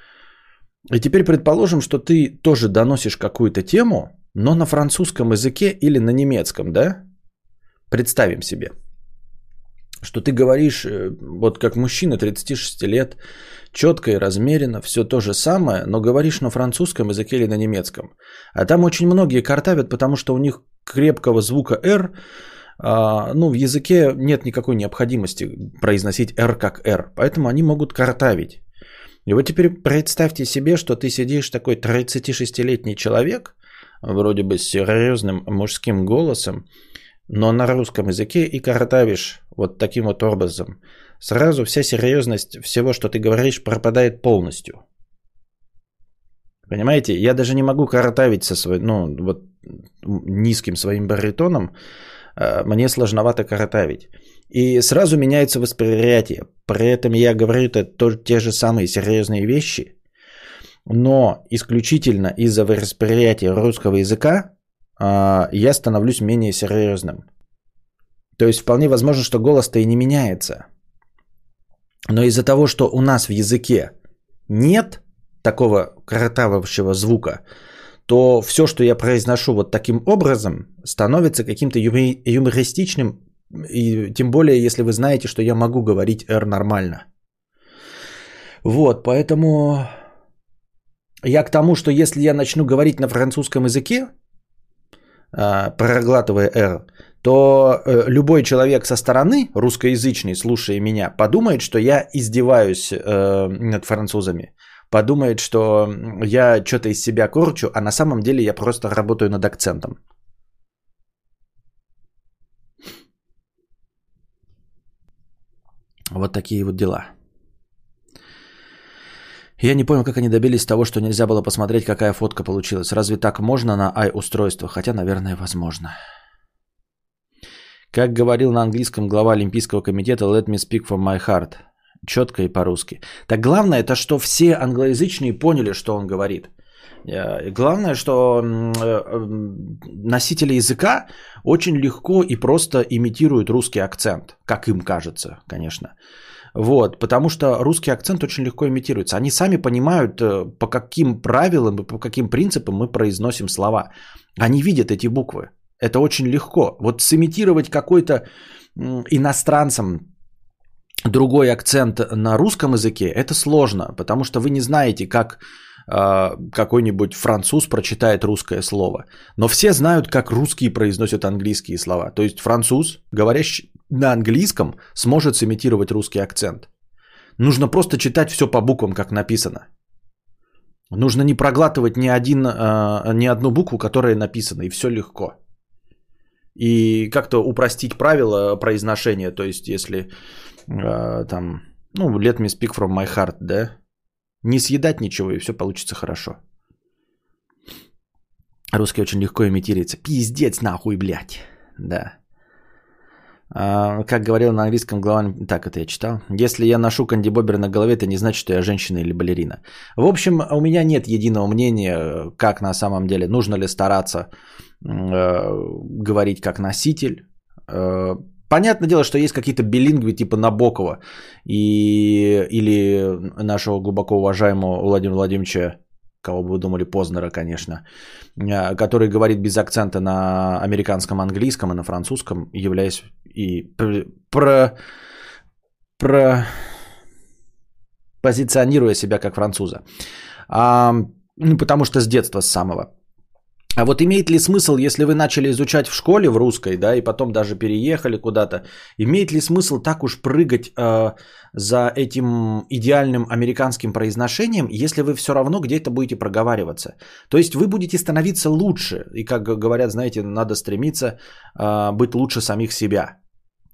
и теперь предположим, что ты тоже доносишь какую-то тему, но на французском языке или на немецком, да? Представим себе, что ты говоришь, э, вот как мужчина 36 лет, четко и размеренно, все то же самое, но говоришь на французском языке или на немецком. А там очень многие картавят, потому что у них крепкого звука «р», а, ну, в языке нет никакой необходимости произносить «р» как «р», поэтому они могут картавить. И вот теперь представьте себе, что ты сидишь такой 36-летний человек, вроде бы с серьезным мужским голосом, но на русском языке и картавишь вот таким вот образом. Сразу вся серьезность всего, что ты говоришь, пропадает полностью. Понимаете, я даже не могу картавить со своим, ну, вот низким своим баритоном, а, мне сложновато картавить. И сразу меняется восприятие. При этом я говорю это тоже те же самые серьезные вещи, но исключительно из-за восприятия русского языка э, я становлюсь менее серьезным. То есть вполне возможно, что голос-то и не меняется. Но из-за того, что у нас в языке нет такого картавого звука, то все, что я произношу вот таким образом, становится каким-то юмористичным и тем более, если вы знаете, что я могу говорить R нормально. Вот, поэтому я к тому, что если я начну говорить на французском языке, а, проглатывая R, то э, любой человек со стороны, русскоязычный, слушая меня, подумает, что я издеваюсь э, над французами. Подумает, что я что-то из себя корчу, а на самом деле я просто работаю над акцентом. Вот такие вот дела. Я не понял, как они добились того, что нельзя было посмотреть, какая фотка получилась. Разве так можно на i-устройствах? Хотя, наверное, возможно. Как говорил на английском глава Олимпийского комитета «Let me speak from my heart». Четко и по-русски. Так главное, это что все англоязычные поняли, что он говорит. Э, главное, что э, э, носители языка очень легко и просто имитируют русский акцент, как им кажется, конечно. Вот, потому что русский акцент очень легко имитируется. Они сами понимают, по каким правилам и по каким принципам мы произносим слова. Они видят эти буквы. Это очень легко. Вот сымитировать какой-то иностранцам другой акцент на русском языке, это сложно, потому что вы не знаете, как какой-нибудь француз прочитает русское слово. Но все знают, как русские произносят английские слова. То есть француз, говорящий на английском, сможет сымитировать русский акцент. Нужно просто читать все по буквам, как написано. Нужно не проглатывать ни, один, а, ни одну букву, которая написана, и все легко. И как-то упростить правила произношения, то есть если а, там, ну, let me speak from my heart, да, не съедать ничего, и все получится хорошо. Русский очень легко имитируется. Пиздец нахуй, блядь. Да. А, как говорил на английском глава... Так, это я читал. Если я ношу кандибобер на голове, это не значит, что я женщина или балерина. В общем, у меня нет единого мнения, как на самом деле, нужно ли стараться э, говорить как носитель. Э, Понятное дело, что есть какие-то билингвы типа Набокова и, или нашего глубоко уважаемого Владимира Владимировича, кого бы вы думали, Познера, конечно, а, который говорит без акцента на американском английском и на французском, являясь и про, про позиционируя себя как француза. А, ну, потому что с детства, с самого. А вот имеет ли смысл, если вы начали изучать в школе в русской, да, и потом даже переехали куда-то, имеет ли смысл так уж прыгать э, за этим идеальным американским произношением, если вы все равно где-то будете проговариваться? То есть вы будете становиться лучше, и как говорят, знаете, надо стремиться э, быть лучше самих себя.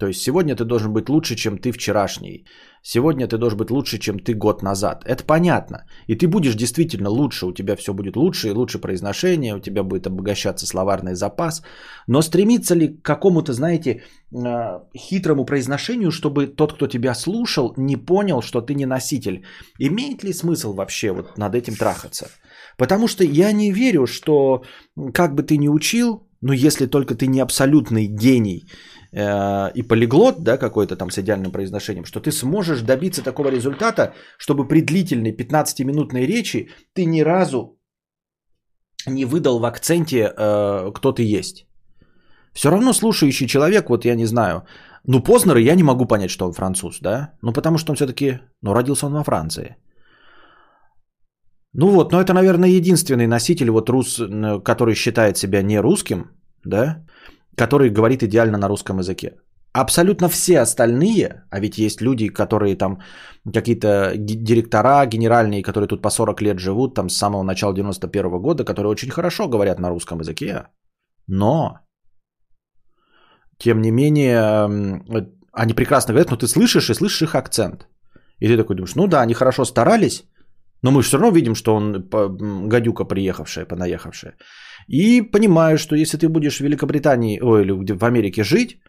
То есть сегодня ты должен быть лучше, чем ты вчерашний. Сегодня ты должен быть лучше, чем ты год назад. Это понятно. И ты будешь действительно лучше, у тебя все будет лучше, и лучше произношение, у тебя будет обогащаться словарный запас. Но стремиться ли к какому-то, знаете, э, хитрому произношению, чтобы тот, кто тебя слушал, не понял, что ты не носитель? Имеет ли смысл вообще вот над этим трахаться? Потому что я не верю, что как бы ты ни учил, но если только ты не абсолютный гений, Э, и полиглот, да, какой-то там с идеальным произношением, что ты сможешь добиться такого результата, чтобы при длительной 15-минутной речи ты ни разу не выдал в акценте, э, кто ты есть. Все равно слушающий человек, вот я не знаю, ну Познера я не могу понять, что он француз, да, ну потому что он все-таки, ну родился он во Франции. Ну вот, но это, наверное, единственный носитель, вот рус, который считает себя не русским, да, который говорит идеально на русском языке. Абсолютно все остальные, а ведь есть люди, которые там какие-то директора генеральные, которые тут по 40 лет живут, там с самого начала 91 -го года, которые очень хорошо говорят на русском языке, но, тем не менее, они прекрасно говорят, но ты слышишь и слышишь их акцент. И ты такой думаешь, ну да, они хорошо старались, но мы все равно видим, что он гадюка приехавшая, понаехавшая. И понимаю, что если ты будешь в Великобритании, ой, или в Америке жить,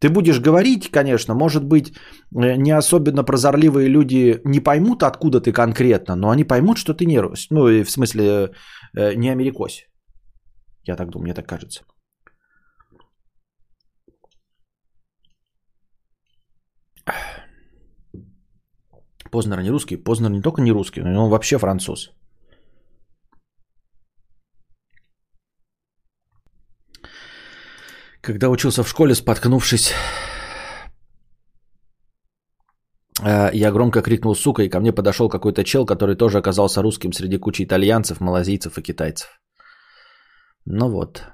ты будешь говорить, конечно, может быть, э, не особенно прозорливые люди не поймут, откуда ты конкретно, но они поймут, что ты не рус. Ну, в смысле, э, не америкось. Я так думаю, мне так кажется. Познер не русский. Познер не только не русский, но он вообще француз. Когда учился в школе, споткнувшись, э, я громко крикнул «сука», и ко мне подошел какой-то чел, который тоже оказался русским среди кучи итальянцев, малазийцев и китайцев. Ну вот.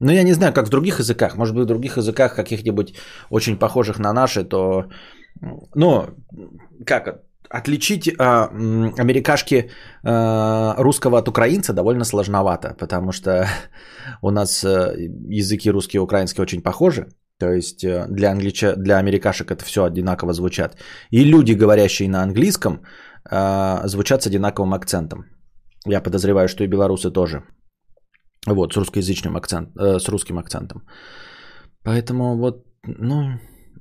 Ну я не знаю, как в других языках. Может быть, в других языках, каких-нибудь очень похожих на наши, то... Ну, как отличить а, америкашки а, русского от украинца довольно сложновато, потому что у нас а, языки русский и украинский очень похожи. То есть э, для, англича, для америкашек это все одинаково звучат. И люди, говорящие на английском, а, звучат с одинаковым акцентом. Я подозреваю, что и белорусы тоже. Вот, с русскоязычным акцентом, э, с русским акцентом. Поэтому вот, ну,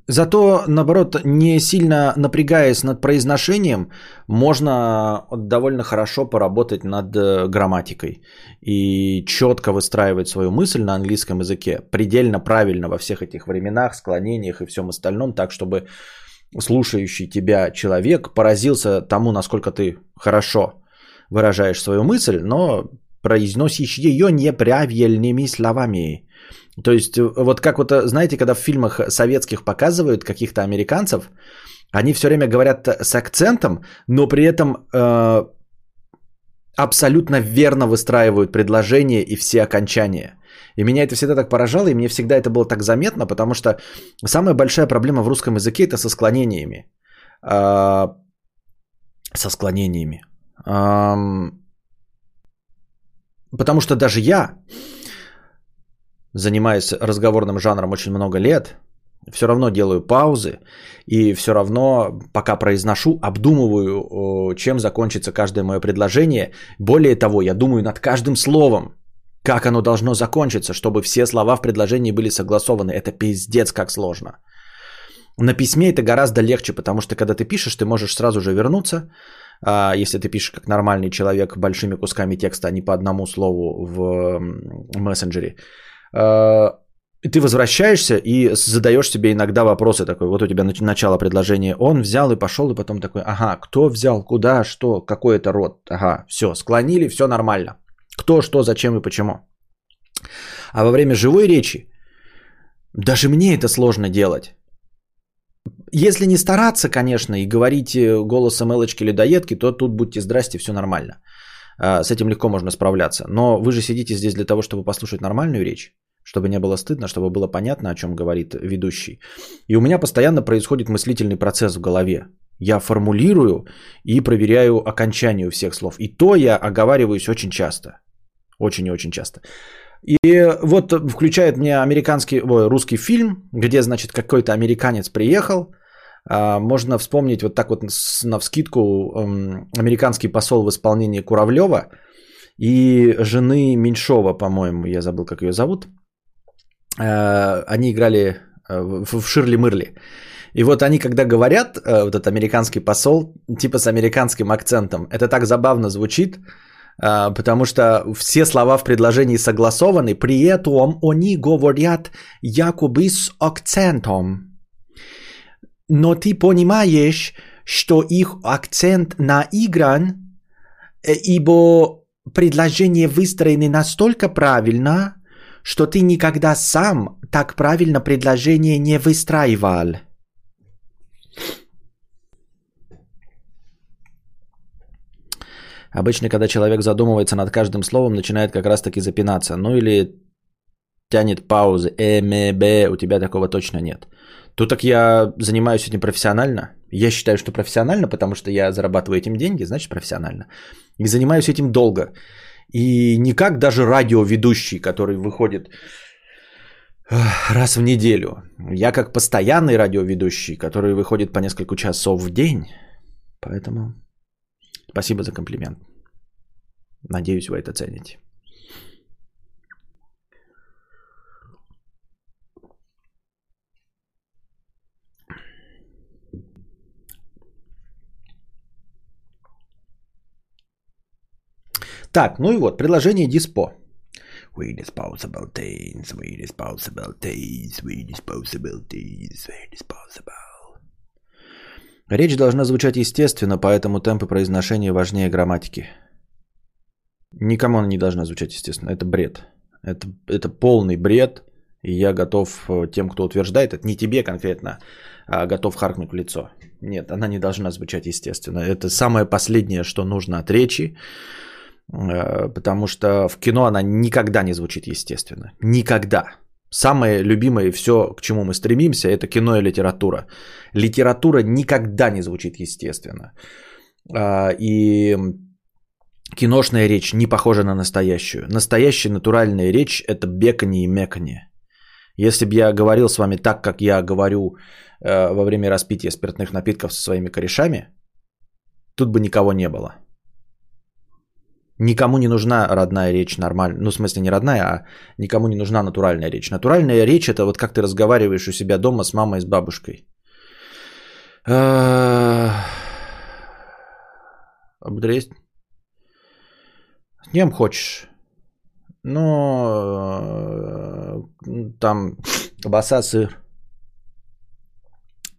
Зато, наоборот, не сильно напрягаясь над произношением, можно довольно хорошо поработать над э, грамматикой и четко выстраивать свою мысль на английском языке, предельно правильно во всех этих временах, склонениях и всем остальном, так чтобы слушающий тебя человек поразился тому, насколько ты хорошо выражаешь свою мысль, но произносишь ее неправильными словами. То есть, э, вот как вот, э, знаете, когда в фильмах советских показывают каких-то американцев, они все время говорят с акцентом, но при этом э, абсолютно верно выстраивают предложения и все окончания. И меня это всегда так поражало, и мне всегда это было так заметно, потому что самая большая проблема в русском языке это со склонениями. Э, со склонениями. Э, потому что даже я, занимаясь разговорным жанром очень много лет, все равно делаю паузы и все равно, пока произношу, обдумываю, чем закончится каждое мое предложение. Более того, я думаю над каждым словом, как оно должно закончиться, чтобы все слова в предложении были согласованы. Это пиздец как сложно. На письме это гораздо легче, потому что когда ты пишешь, ты можешь сразу же вернуться. А если ты пишешь как нормальный человек большими кусками текста, а не по одному слову в мессенджере, ты возвращаешься и задаешь себе иногда вопросы такой, вот у тебя начало предложения, он взял и пошел, и потом такой, ага, кто взял, куда, что, какой это род, ага, все, склонили, все нормально. Кто, что, зачем и почему. А во время живой речи, даже мне это сложно делать. Если не стараться, конечно, и говорить голосом Элочки людоедки, то тут будьте здрасте, все нормально. А, с этим легко можно справляться. Но вы же сидите здесь для того, чтобы послушать нормальную речь, чтобы не было стыдно, чтобы было понятно, о чем говорит ведущий. И у меня постоянно происходит мыслительный процесс в голове. Я формулирую и проверяю окончание всех слов. И то я оговариваюсь очень часто. Очень и очень часто. И вот включает мне американский, ой, русский фильм, где, значит, какой-то американец приехал. А, можно вспомнить вот так вот на вскидку американский посол в исполнении Куравлева и жены Меньшова, по-моему, я забыл, как ее зовут. А, они играли э, в Ширли-Мырли. И вот они, когда говорят, э, вот этот американский посол, типа с американским акцентом, это так забавно звучит, потому что все слова в предложении согласованы, при этом они говорят якобы с акцентом. Но ты понимаешь, что их акцент наигран, э, ибо предложение выстроено настолько правильно, что ты никогда сам так правильно предложение не выстраивал. Обычно, когда человек задумывается над каждым словом, начинает как раз-таки запинаться. Ну или тянет паузы. Э, ме, б. У тебя такого точно нет. Тут так я занимаюсь этим профессионально. Я считаю, что профессионально, потому что я зарабатываю этим деньги, значит профессионально. И занимаюсь этим долго. И не как даже радиоведущий, который выходит раз в неделю. Я как постоянный радиоведущий, который выходит по несколько часов в день. Поэтому Спасибо за комплимент. Надеюсь, вы это цените. Так, ну и вот, предложение Диспо. We disposable things, we disposable things, we disposable things, we disposable. Речь должна звучать естественно, поэтому темпы произношения важнее грамматики. Никому она не должна звучать естественно. Это бред. Это, это полный бред. И я готов э, тем, кто утверждает, это не тебе конкретно, а готов харкнуть в лицо. Нет, она не должна звучать естественно. Это самое последнее, что нужно от речи. Э, потому что в кино она никогда не звучит естественно. Никогда. Самое любимое все, к чему мы стремимся, это кино и литература. Литература никогда не звучит естественно. А, и киношная речь не похожа на настоящую. Настоящая натуральная речь – это бекание и мекание. Если бы я говорил с вами так, как я говорю э, во время распития спиртных напитков со своими корешами, тут бы никого не было – Никому не нужна родная речь нормальная. Ну, в смысле, не родная, а никому не нужна натуральная речь. Натуральная речь это вот как ты разговариваешь у себя дома с мамой, с бабушкой. Обдресть. С кем хочешь. Но там колбаса, сыр.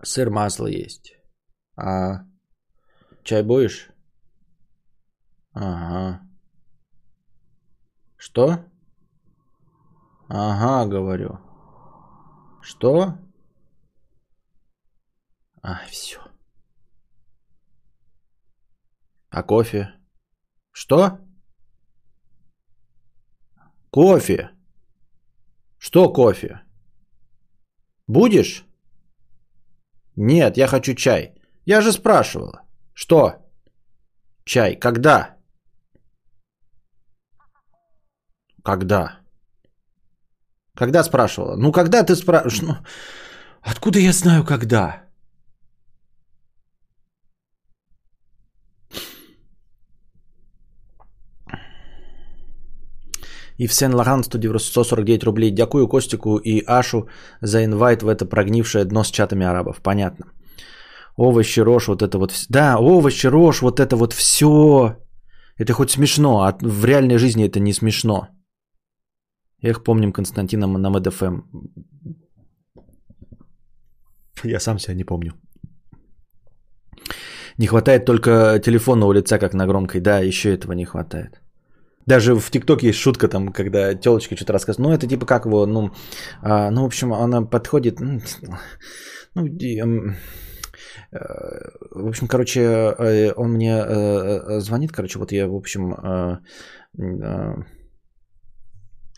Сыр, масло есть. А чай будешь? Ага. Что? Ага, говорю. Что? А, все. А кофе? Что? Кофе. Что кофе? Будешь? Нет, я хочу чай. Я же спрашивала. Что? Чай. Когда? Когда? Когда спрашивала? Ну, когда ты спрашиваешь? Ну, откуда я знаю, когда? И в Сен-Лоран 149 рублей. Дякую Костику и Ашу за инвайт в это прогнившее дно с чатами арабов. Понятно. Овощи, рожь, вот это вот. Да, овощи, рожь, вот это вот все. Это хоть смешно, а в реальной жизни это не смешно. Эх, помним Константина на МДФМ. Я сам себя не помню. Не хватает только телефонного лица, как на громкой. Да, еще этого не хватает. Даже в ТикТоке есть шутка там, когда телочка что-то рассказывает. Ну, это типа как его, ну, а, ну, в общем, она подходит, ну, ну в общем, короче, э, он мне э, э, звонит, короче, вот я, в общем,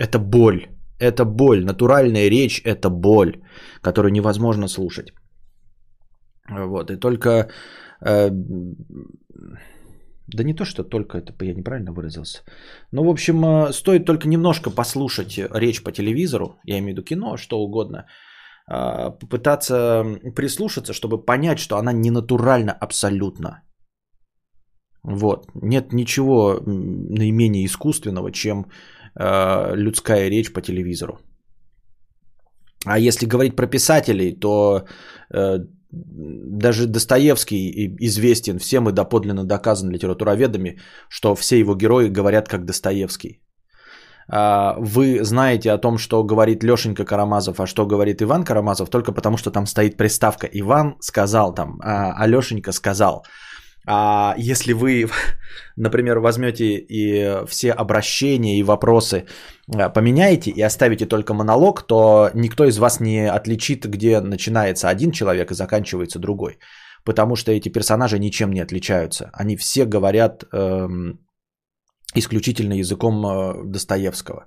это боль. Это боль. Натуральная речь – это боль, которую невозможно слушать. Вот. И только... Да не то, что только это, я неправильно выразился. Ну, в общем, стоит только немножко послушать речь по телевизору, я имею в виду кино, что угодно – а, попытаться прислушаться, чтобы понять, что она не натуральна абсолютно. Вот. Нет ничего наименее искусственного, чем э, людская речь по телевизору. А если говорить про писателей, то э, даже Достоевский известен всем и доподлинно доказан литературоведами, что все его герои говорят как Достоевский. А, вы знаете о том, что говорит Лешенька Карамазов, а что говорит Иван Карамазов, только потому что там стоит приставка «Иван сказал» там, а, а Лешенька сказал. А если вы, например, возьмете и все обращения и вопросы а, поменяете и оставите только монолог, то никто из вас не отличит, где начинается один человек и заканчивается другой. Потому что эти персонажи ничем не отличаются. Они все говорят эм, исключительно языком э, Достоевского.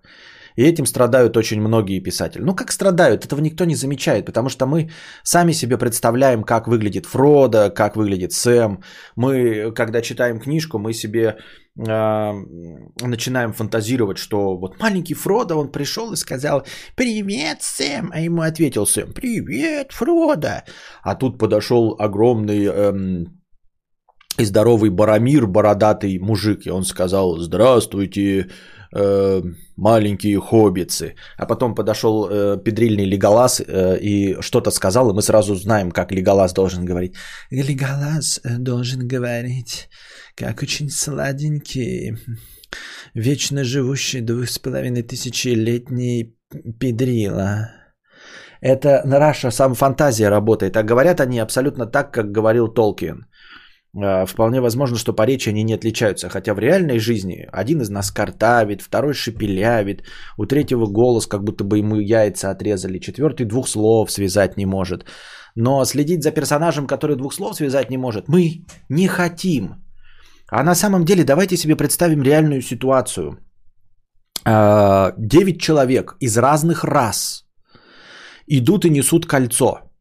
И этим страдают очень многие писатели. Ну как страдают, этого никто не замечает, потому что мы сами себе представляем, как выглядит Фродо, как выглядит Сэм. Мы, когда читаем книжку, мы себе э, начинаем фантазировать, что вот маленький Фродо, он пришел и сказал «Привет, Сэм!» А ему ответил Сэм «Привет, Фродо!» А тут подошел огромный... Э, и здоровый Барамир, бородатый мужик, и он сказал «Здравствуйте, э, маленькие хоббицы». А потом подошел э, педрильный Леголас э, и что-то сказал, и мы сразу знаем, как Леголас должен говорить. Леголас э, должен говорить, как очень сладенький, вечно живущий двух с половиной тысячелетний педрила. Это наша сам фантазия работает, а говорят они абсолютно так, как говорил Толкин. А, вполне возможно, что по речи они не отличаются. Хотя в реальной жизни один из нас картавит, второй шепелявит, у третьего голос, как будто бы ему яйца отрезали, четвертый двух слов связать не может. Но следить за персонажем, который двух слов связать не может, мы не хотим. А на самом деле давайте себе представим реальную ситуацию. А, девять человек из разных рас идут и несут кольцо –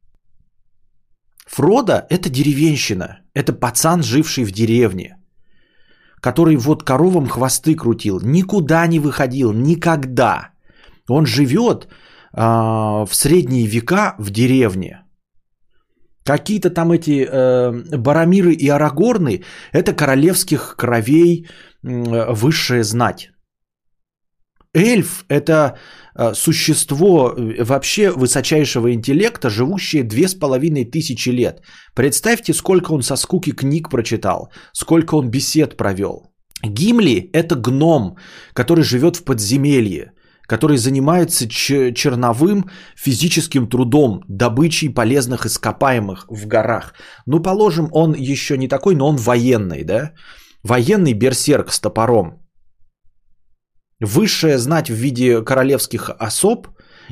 Фродо – это деревенщина, это пацан, живший в деревне, который вот коровам хвосты крутил, никуда не выходил, никогда. Он живет э, в средние века в деревне. Какие-то там эти э, Барамиры и Арагорны – это королевских кровей э, высшая знать. Эльф – это Э, существо э, вообще высочайшего интеллекта, живущее две с половиной тысячи лет. Представьте, сколько он со скуки книг прочитал, сколько он бесед провел. Гимли – это гном, который живет в подземелье, который занимается черновым физическим трудом, добычей полезных ископаемых в горах. Ну, положим, он еще не такой, но он военный, да? Военный берсерк с топором – высшая знать в виде королевских особ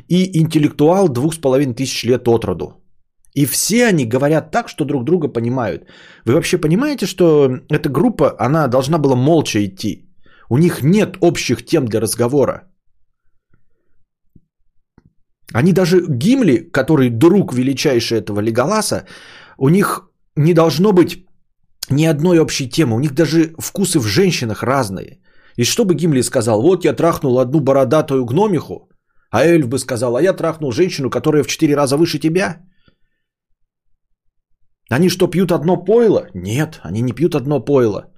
и интеллектуал двух с половиной тысяч лет от роду. И все они говорят так, что друг друга понимают. Вы вообще понимаете, что эта группа, она должна была молча идти? У них нет общих тем для разговора. Они даже Гимли, который друг величайший этого Леголаса, у них не должно быть ни одной общей темы. У них даже вкусы в женщинах разные. И что бы Гимли сказал? Вот я трахнул одну бородатую гномиху, а Эльф бы сказал, а я трахнул женщину, которая в четыре раза выше тебя. Они что, пьют одно пойло? Нет, они не пьют одно пойло.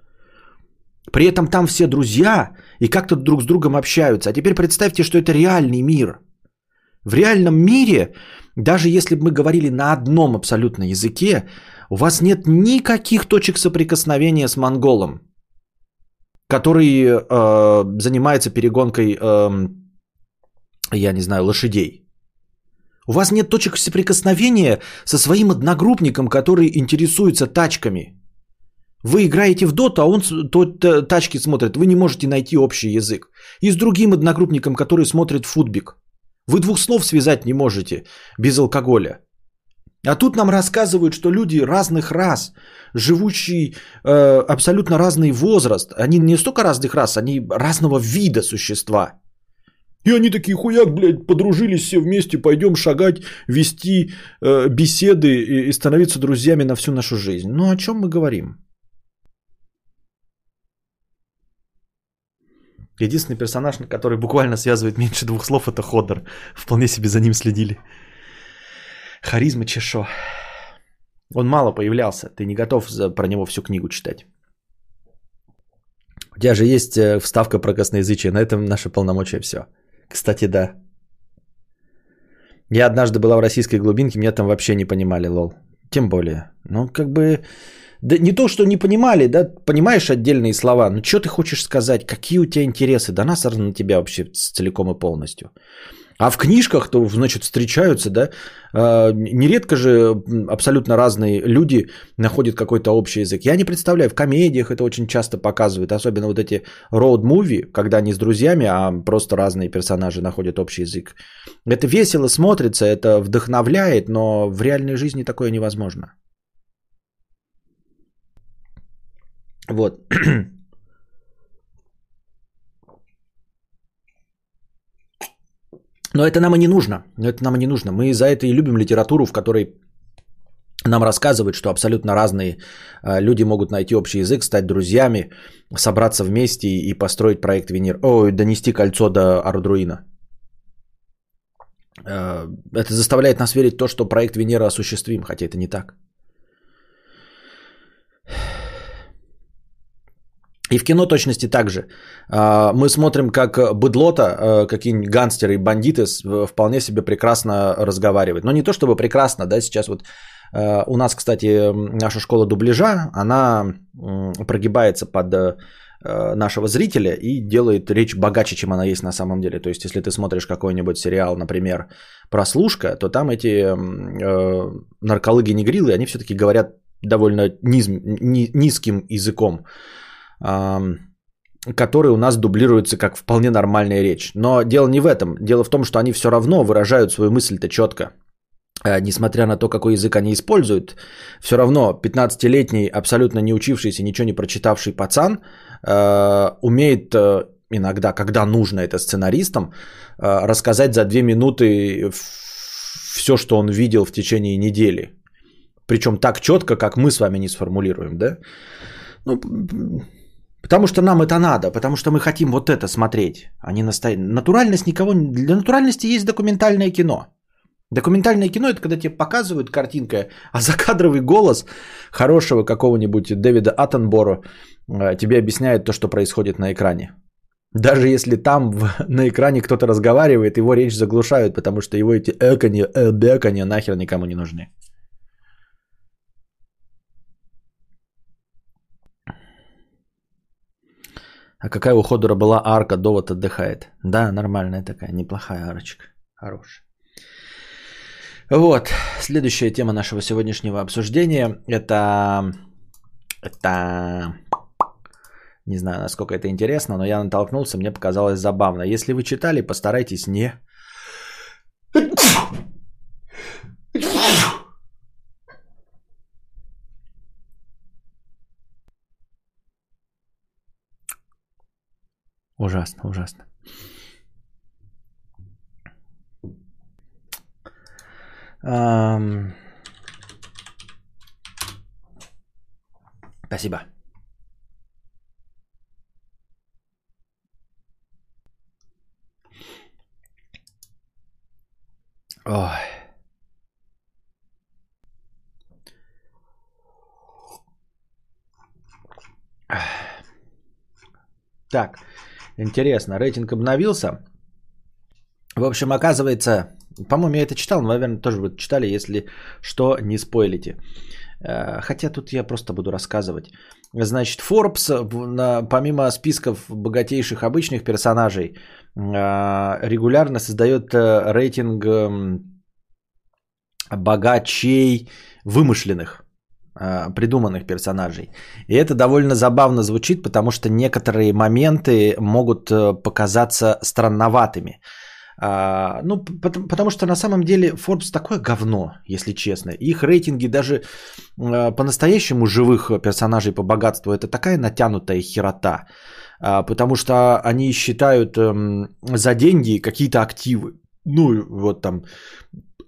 При этом там все друзья и как-то друг с другом общаются. А теперь представьте, что это реальный мир. В реальном мире, даже если бы мы говорили на одном абсолютно языке, у вас нет никаких точек соприкосновения с монголом который э, занимается перегонкой, э, я не знаю, лошадей. У вас нет точек соприкосновения со своим одногруппником, который интересуется тачками. Вы играете в доту, а он тачки смотрит. Вы не можете найти общий язык. И с другим одногруппником, который смотрит футбик. Вы двух слов связать не можете без алкоголя. А тут нам рассказывают, что люди разных рас, живущие э, абсолютно разный возраст, они не столько разных рас, они разного вида существа. И они такие, хуяк, блядь, подружились все вместе, пойдем шагать, вести э, беседы и, и становиться друзьями на всю нашу жизнь. Ну о чем мы говорим? Единственный персонаж, который буквально связывает меньше двух слов, это Ходор. Вполне себе за ним следили. Харизма Чешо. Он мало появлялся. Ты не готов за, про него всю книгу читать. У тебя же есть э, вставка про косноязычие. На этом наше полномочия все. Кстати, да. Я однажды была в российской глубинке, меня там вообще не понимали, лол. Тем более. Ну, как бы... Да не то, что не понимали, да, понимаешь отдельные слова, но что ты хочешь сказать, какие у тебя интересы, да нас на тебя вообще целиком и полностью. А в книжках, то, значит, встречаются, да, э, нередко же абсолютно разные люди находят какой-то общий язык. Я не представляю, в комедиях это очень часто показывают, особенно вот эти роуд-муви, когда не с друзьями, а просто разные персонажи находят общий язык. Это весело смотрится, это вдохновляет, но в реальной жизни такое невозможно. Вот. Но это нам и не нужно. Но это нам и не нужно. Мы за это и любим литературу, в которой нам рассказывают, что абсолютно разные а, люди могут найти общий язык, стать друзьями, собраться вместе и построить проект Венер. Ой, донести кольцо до Ардруина. А, это заставляет нас верить в то, что проект Венера осуществим, хотя это не так. И в кино точности так же. А, мы смотрим, как быдлота, а, какие-нибудь гангстеры и бандиты вполне себе прекрасно разговаривают. Но не то чтобы прекрасно, да, сейчас вот а, у нас, кстати, наша школа дубляжа, она прогибается под нашего зрителя и делает речь богаче, чем она есть на самом деле. То есть, если ты смотришь какой-нибудь сериал, например, «Прослушка», то там эти э, нарколыги-негрилы, они все-таки говорят довольно низ, ни, низким языком которые у нас дублируются как вполне нормальная речь. Но дело не в этом. Дело в том, что они все равно выражают свою мысль-то четко. Э, несмотря на то, какой язык они используют, все равно 15-летний, абсолютно не учившийся, ничего не прочитавший пацан э, умеет э, иногда, когда нужно это сценаристам, э, рассказать за две минуты все, что он видел в течение недели. Причем так четко, как мы с вами не сформулируем, да? Ну, Потому что нам это надо, потому что мы хотим вот это смотреть, а не настоять. Натуральность никого... Для натуральности есть документальное кино. Документальное кино это когда тебе показывают картинка, а закадровый голос хорошего какого-нибудь Дэвида Аттенборо э, тебе объясняет то, что происходит на экране. Даже если там в, на экране кто-то разговаривает, его речь заглушают, потому что его эти экони, эбекони нахер никому не нужны. А какая у Ходора была арка, довод отдыхает. Да, нормальная такая, неплохая арочка. Хорошая. Вот, следующая тема нашего сегодняшнего обсуждения это, это, не знаю, насколько это интересно, но я натолкнулся, мне показалось забавно. Если вы читали, постарайтесь не Ужасно, ужасно. Um... Спасибо. Ой. Так. Интересно, рейтинг обновился. В общем, оказывается, по-моему, я это читал, но, наверное, тоже вы читали, если что, не спойлите. Э, хотя тут я просто буду рассказывать. Значит, Forbes, помимо списков богатейших обычных персонажей, э, регулярно создает э, рейтинг эм, богачей вымышленных. А, придуманных персонажей. И это довольно забавно звучит, потому что некоторые моменты могут э, показаться странноватыми. А, ну, потому, потому что на самом деле Forbes такое говно, если честно. Их рейтинги даже а, по-настоящему живых персонажей по богатству это такая натянутая херота. А, потому что они считают а, за деньги какие-то активы. Ну, вот там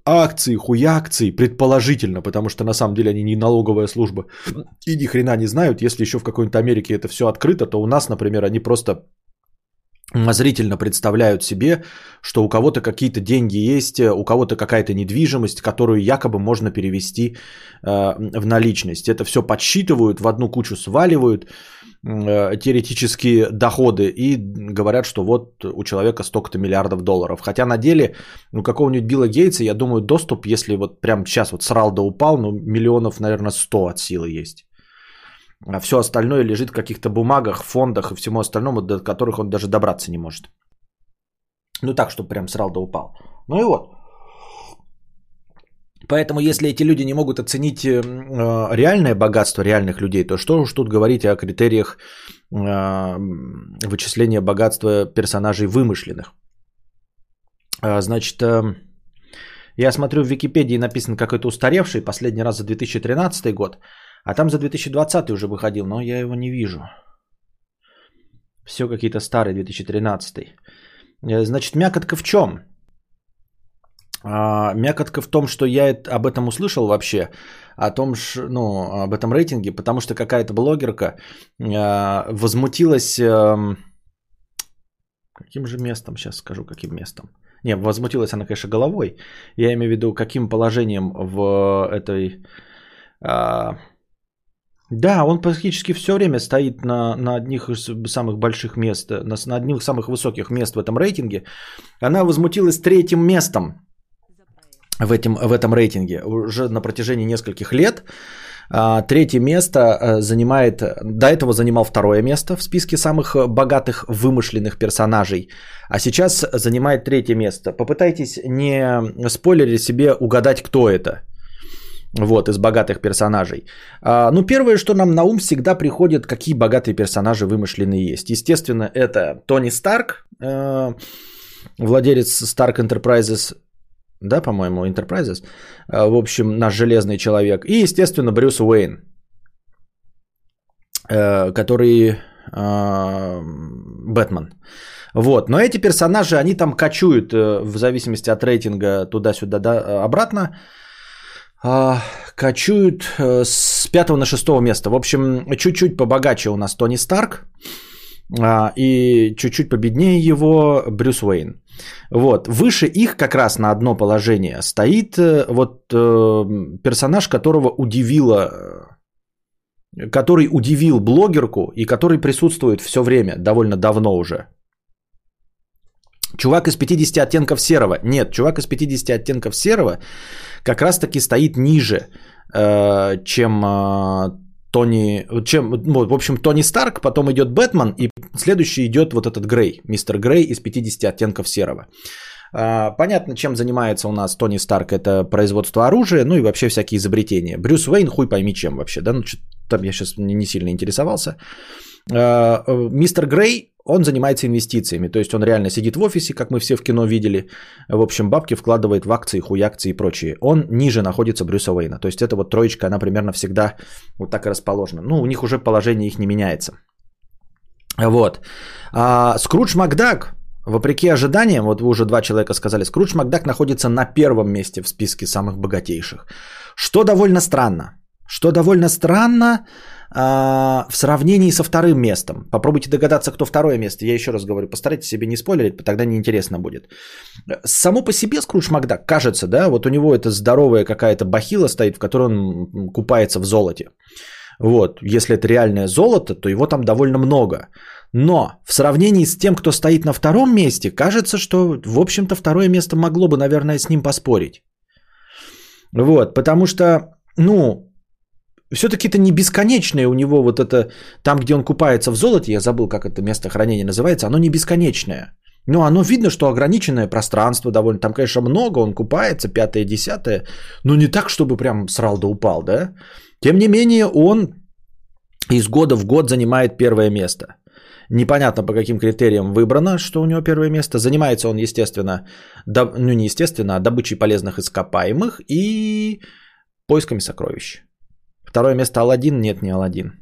акции, хуякции, предположительно, потому что на самом деле они не налоговая служба и ни хрена не знают. Если еще в какой-нибудь Америке это все открыто, то у нас, например, они просто зрительно представляют себе, что у кого-то какие-то деньги есть, у кого-то какая-то недвижимость, которую якобы можно перевести э, в наличность. Это все подсчитывают, в одну кучу сваливают теоретические доходы и говорят, что вот у человека столько-то миллиардов долларов. Хотя на деле у какого-нибудь Билла Гейтса, я думаю, доступ, если вот прямо сейчас вот срал да упал, ну миллионов, наверное, 100 от силы есть. А все остальное лежит в каких-то бумагах, фондах и всему остальному, до которых он даже добраться не может. Ну так, чтобы прям срал да упал. Ну и вот. Поэтому, если эти люди не могут оценить э, реальное богатство реальных людей, то что уж тут говорить о критериях э, вычисления богатства персонажей вымышленных. А, значит, э, я смотрю в Википедии написано какой-то устаревший, последний раз за 2013 год. А там за 2020 уже выходил, но я его не вижу. Все какие-то старые 2013. Э, значит, мякотка в чем? А, мякотка в том, что я об этом услышал вообще, о том, ну, об этом рейтинге, потому что какая-то блогерка а, возмутилась... А, каким же местом, сейчас скажу, каким местом. Не, возмутилась она, конечно, головой. Я имею в виду, каким положением в этой... А, да, он практически все время стоит на, на одних из самых больших мест, на, на одних из самых высоких мест в этом рейтинге. Она возмутилась третьим местом в, этом в этом рейтинге уже на протяжении нескольких лет. А, третье место э, занимает, до этого занимал второе место в списке самых богатых вымышленных персонажей, а сейчас занимает третье место. Попытайтесь не спойлерить себе угадать, кто это – вот, из богатых персонажей. А, ну, первое, что нам на ум всегда приходит, какие богатые персонажи вымышленные есть. Естественно, это Тони Старк, э, владелец Stark Enterprises, да, по-моему, Enterprises, э, в общем, наш железный человек. И, естественно, Брюс Уэйн, э, который э, Бэтмен. Вот, но эти персонажи, они там качуют э, в зависимости от рейтинга туда-сюда, да, обратно качуют э, с 5 на 6 место. В общем, чуть-чуть побогаче у нас Тони Старк. А, и чуть-чуть победнее его Брюс Уэйн. Вот. Выше их как раз на одно положение стоит э, вот э, персонаж, которого удивило который удивил блогерку и который присутствует все время, довольно давно уже. Чувак из 50 оттенков серого. Нет, чувак из 50 оттенков серого как раз-таки стоит ниже, э, чем э, Тони, чем, ну, в общем, Тони Старк, потом идет Бэтмен, и следующий идет вот этот Грей, мистер Грей из 50 оттенков серого. Э, понятно, чем занимается у нас Тони Старк, это производство оружия, ну и вообще всякие изобретения. Брюс Уэйн, хуй пойми чем вообще, да, ну что там я сейчас не сильно интересовался. Мистер Грей он занимается инвестициями, то есть он реально сидит в офисе, как мы все в кино видели, в общем, бабки вкладывает в акции, хуякции и прочее. Он ниже находится Брюса Уэйна, то есть эта вот троечка, она примерно всегда вот так и расположена. Ну, у них уже положение их не меняется. Вот. А, Скрудж Макдак, вопреки ожиданиям, вот вы уже два человека сказали, Скрудж Макдак находится на первом месте в списке самых богатейших. Что довольно странно. Что довольно странно, в сравнении со вторым местом. Попробуйте догадаться, кто второе место. Я еще раз говорю, постарайтесь себе не спойлерить, тогда неинтересно будет. Само по себе Скрудж Макдак, кажется, да, вот у него это здоровая какая-то бахила стоит, в которой он купается в золоте. Вот, если это реальное золото, то его там довольно много. Но в сравнении с тем, кто стоит на втором месте, кажется, что, в общем-то, второе место могло бы, наверное, с ним поспорить. Вот, потому что, ну, все-таки это не бесконечное у него вот это, там, где он купается в золоте, я забыл, как это место хранения называется, оно не бесконечное. Но оно видно, что ограниченное пространство довольно. Там, конечно, много, он купается, пятое, десятое, но не так, чтобы прям срал да упал, да? Тем не менее, он из года в год занимает первое место. Непонятно по каким критериям выбрано, что у него первое место. Занимается он, естественно, доб... ну не естественно, а добычей полезных ископаемых и поисками сокровищ. Второе место Алладин, нет, не Алладин.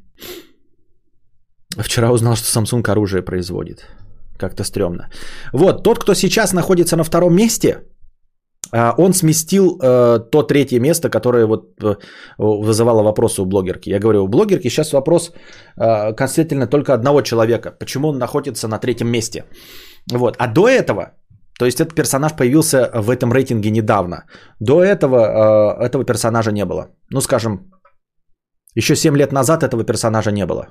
Вчера узнал, что Samsung оружие производит. Как-то стрёмно. Вот, тот, кто сейчас находится на втором месте, а, он сместил э, то третье место, которое вот э, вызывало вопросы у блогерки. Я говорю, у блогерки сейчас вопрос э, касательно только одного человека. Почему он находится на третьем месте? Вот. А до этого, то есть этот персонаж появился в этом рейтинге недавно. До этого этого персонажа не было. Ну, скажем, еще 7 лет назад этого персонажа не было.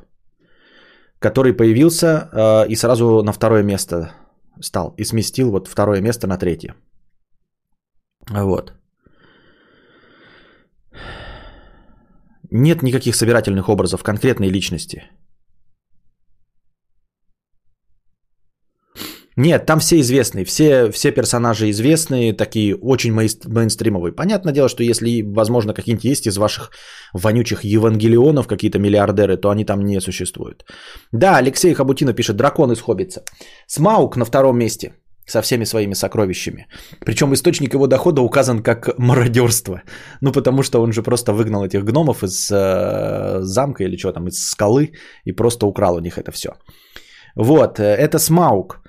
Который появился э, и сразу на второе место стал. И сместил вот второе место на третье. Вот. Нет никаких собирательных образов конкретной личности. Нет, там все известные, все, все персонажи известные, такие очень мейнстримовые. Понятное дело, что если, возможно, какие-нибудь есть из ваших вонючих евангелионов какие-то миллиардеры, то они там не существуют. Да, Алексей Хабутина пишет, дракон из Хоббитса. Смаук на втором месте со всеми своими сокровищами. Причем источник его дохода указан как мародерство. Ну, потому что он же просто выгнал этих гномов из э, замка или что там, из скалы и просто украл у них это все. Вот, э, это Смаук.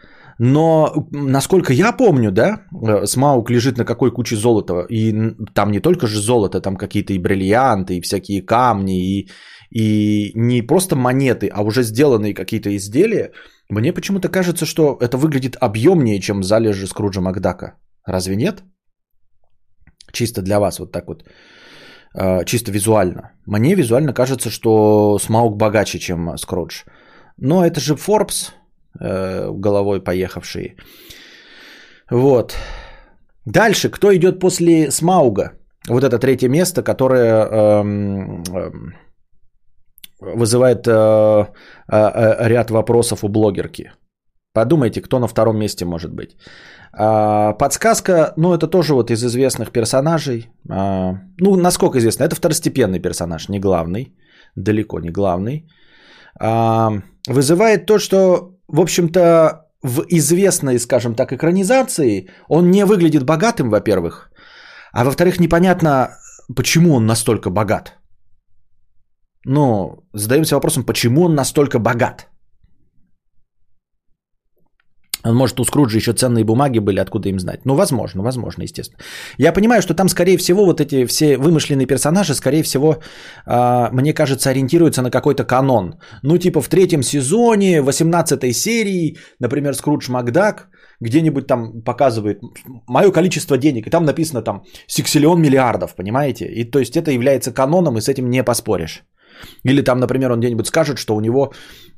Но, насколько я помню, да, э, Смаук лежит на какой куче золота. И там не только же золото, там какие-то и бриллианты, и всякие камни, и, и не просто монеты, а уже сделанные какие-то изделия. Мне почему-то кажется, что это выглядит объемнее, чем залежи Скруджа Макдака. Разве нет? Чисто для вас вот так вот. Э, чисто визуально. Мне визуально кажется, что Смаук богаче, чем Скрудж. Но это же Forbes, головой поехавший. Вот. Дальше, кто идет после Смауга? Вот это третье место, которое эм, эм, вызывает э, э, э, ряд вопросов у блогерки. Подумайте, кто на втором месте может быть. А, подсказка, ну это тоже вот из известных персонажей. А, ну, насколько известно, это второстепенный персонаж, не главный, далеко не главный. А, вызывает то, что, в общем-то, в известной, скажем так, экранизации он не выглядит богатым, во-первых, а во-вторых, непонятно, почему он настолько богат. Но задаемся вопросом, почему он настолько богат? Может, у Скруджа еще ценные бумаги были, откуда им знать? Ну, возможно, возможно, естественно. Я понимаю, что там, скорее всего, вот эти все вымышленные персонажи, скорее всего, э, мне кажется, ориентируются на какой-то канон. Ну, типа в третьем сезоне, 18 серии, например, Скрудж Макдак, где-нибудь там показывает мое количество денег, и там написано там сексиллион миллиардов, понимаете? И то есть это является каноном, и с этим не поспоришь. Или там, например, он где-нибудь скажет, что у него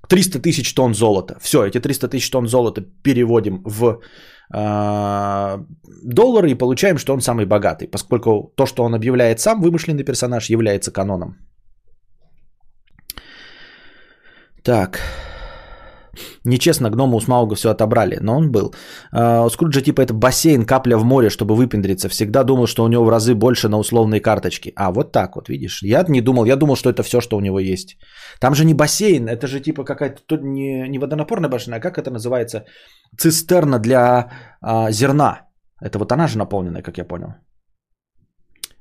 300 тысяч тонн золота. Все, эти 300 тысяч тонн золота переводим в э, доллары и получаем, что он самый богатый, поскольку то, что он объявляет сам, вымышленный персонаж, является каноном. Так. Нечестно, гнома у Смауга все отобрали, но он был. А, у Скруджа типа это бассейн, капля в море, чтобы выпендриться. Всегда думал, что у него в разы больше на условные карточки. А, вот так вот, видишь. Я не думал, я думал, что это все, что у него есть. Там же не бассейн, это же типа какая-то, тут не, не водонапорная башня, а как это называется? Цистерна для а, зерна. Это вот она же наполненная, как я понял.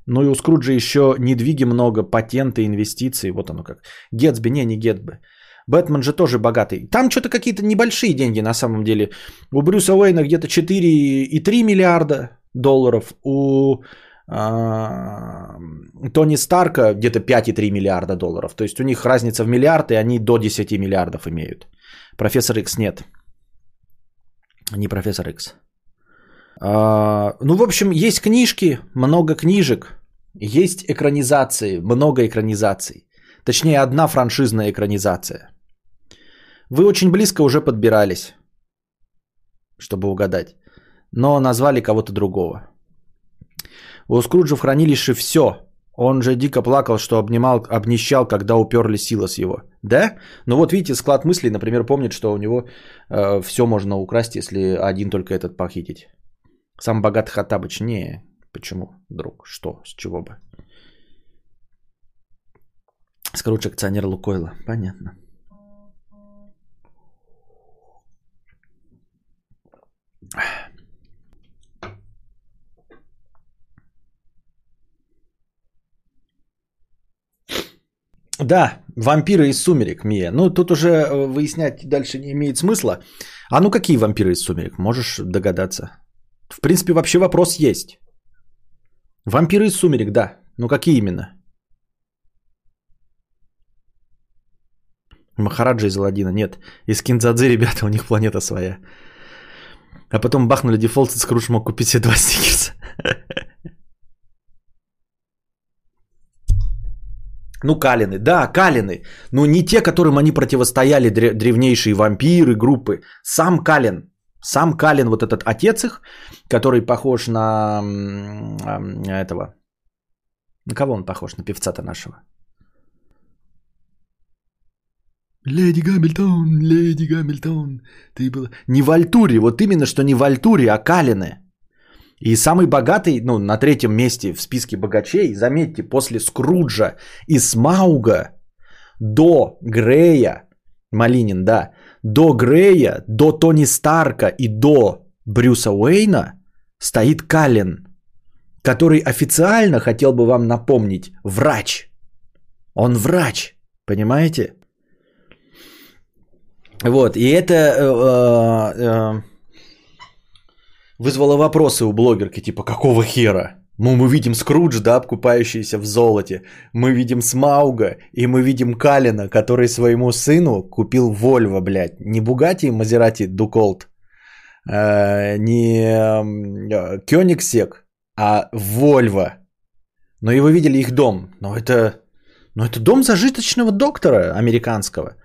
Ну и у Скруджа еще недвиги много, патенты, инвестиции. Вот оно как. Гетсби, не, не Гетсби. Бэтмен же тоже богатый. Там что-то какие-то небольшие деньги на самом деле. У Брюса Уэйна где-то 4,3 миллиарда долларов. У а, Тони Старка где-то 5,3 миллиарда долларов. То есть у них разница в миллиард, и они до 10 миллиардов имеют. Профессор X нет. Не профессор X. А, ну, в общем, есть книжки, много книжек. Есть экранизации, много экранизаций. Точнее, одна франшизная экранизация. Вы очень близко уже подбирались, чтобы угадать. Но назвали кого-то другого. У Скруджа в хранилище все. Он же дико плакал, что обнимал, обнищал, когда уперли с его. Да? Ну вот видите, склад мыслей, например, помнит, что у него э, все можно украсть, если один только этот похитить. Сам богатый Хаттабыч. Не, почему, друг? Что? С чего бы? Скрудж акционер Лукойла. Понятно. Да, вампиры из сумерек, Мия. Ну, тут уже э, выяснять дальше не имеет смысла. А ну какие вампиры из сумерек? Можешь догадаться. В принципе, вообще вопрос есть. Вампиры из сумерек, да. Ну какие именно? Махараджа из Аладдина. Нет. Из Кинзадзы, ребята, у них планета своя. А потом бахнули дефолт, и Скрудж мог купить себе два стикерса. Ну, Калины, да, Калины. Но не те, которым они противостояли, дре- древнейшие вампиры, группы. Сам Калин. Сам Калин, вот этот отец их, который похож на этого. На кого он похож? На певца-то нашего. Леди Гамильтон, леди Гамильтон, ты была... Не в Альтуре, вот именно что не в Альтуре, а Калины. И самый богатый, ну, на третьем месте в списке богачей, заметьте, после Скруджа и Смауга до Грея, Малинин, да, до Грея, до Тони Старка и до Брюса Уэйна стоит Каллен, который официально, хотел бы вам напомнить, врач. Он врач, понимаете? Вот, и это э, э, э, вызвало вопросы у блогерки, типа, какого хера? Ну, мы видим Скрудж, да, купающийся в золоте. Мы видим Смауга, и мы видим Калина, который своему сыну купил Вольво, блядь. Не Бугати, Мазерати, Дуколт, не э, Кёнигсек, а Вольво. Но и вы видели их дом. Но это, но это дом зажиточного доктора американского.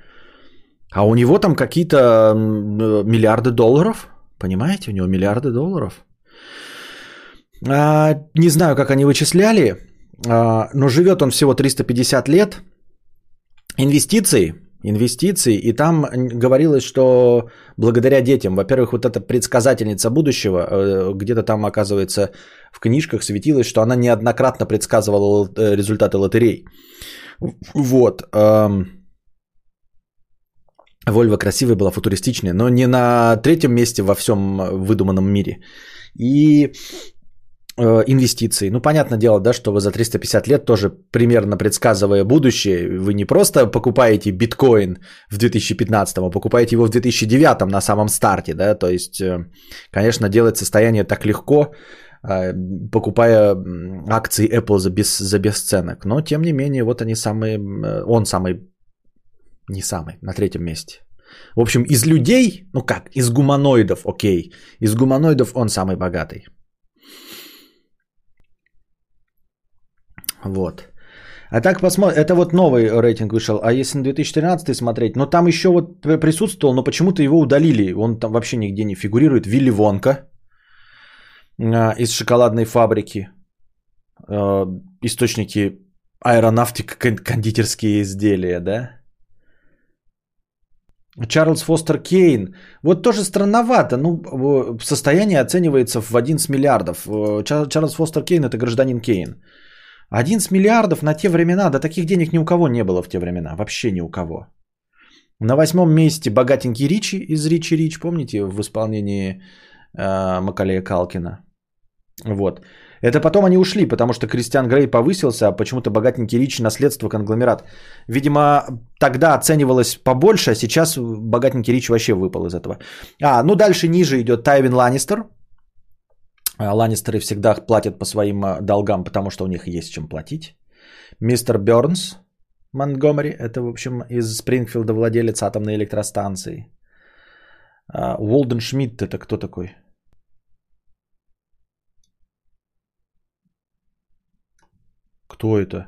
А у него там какие-то э, миллиарды долларов. Понимаете, у него миллиарды долларов. А, не знаю, как они вычисляли, а, но живет он всего 350 лет. Инвестиции, инвестиции, и там говорилось, что благодаря детям, во-первых, вот эта предсказательница будущего, э, где-то там, оказывается, в книжках светилось, что она неоднократно предсказывала э, результаты лотерей. Вот. ам, Вольва красивая была, футуристичная, но не на третьем месте во всем выдуманном мире. И э, инвестиции. Ну, понятное дело, да, что вы за 350 лет тоже примерно предсказывая будущее, вы не просто покупаете биткоин в 2015, а покупаете его в 2009 на самом старте, да, то есть, э, конечно, делать состояние так легко, э, покупая акции Apple за, без, за бесценок, но тем не менее, вот они самые, э, он самый, не самый, на третьем месте. В общем, из людей, ну как, из гуманоидов, окей, из гуманоидов он самый богатый. Вот. А так посмотрим, это вот новый рейтинг вышел, а если на 2013 смотреть, ну там еще вот присутствовал, но почему-то его удалили, он там вообще нигде не фигурирует, Вилли Вонка а, из шоколадной фабрики, А, источники аэронавтика, кон- кондитерские изделия, да? Чарльз Фостер Кейн. Вот тоже странновато. Ну, состояние оценивается в 11 миллиардов. Э, Чар- Чарльз Фостер Кейн это гражданин Кейн. 11 миллиардов на те времена, да таких денег ни у кого не было в те времена, вообще ни у кого. На восьмом месте богатенький Ричи из Ричи Рич, помните, в исполнении э, Макалея Калкина. Вот. Это потом они ушли, потому что Кристиан Грей повысился, а почему-то богатенький Ричи наследство конгломерат. Видимо, тогда оценивалось побольше, а сейчас богатенький Ричи вообще выпал из этого. А, ну дальше ниже идет Тайвин Ланнистер. А, Ланнистеры всегда платят по своим а, долгам, потому что у них есть чем платить. Мистер Бернс Монтгомери, это, в общем, из Спрингфилда владелец атомной электростанции. А, Уолден Шмидт, это кто такой? Кто это?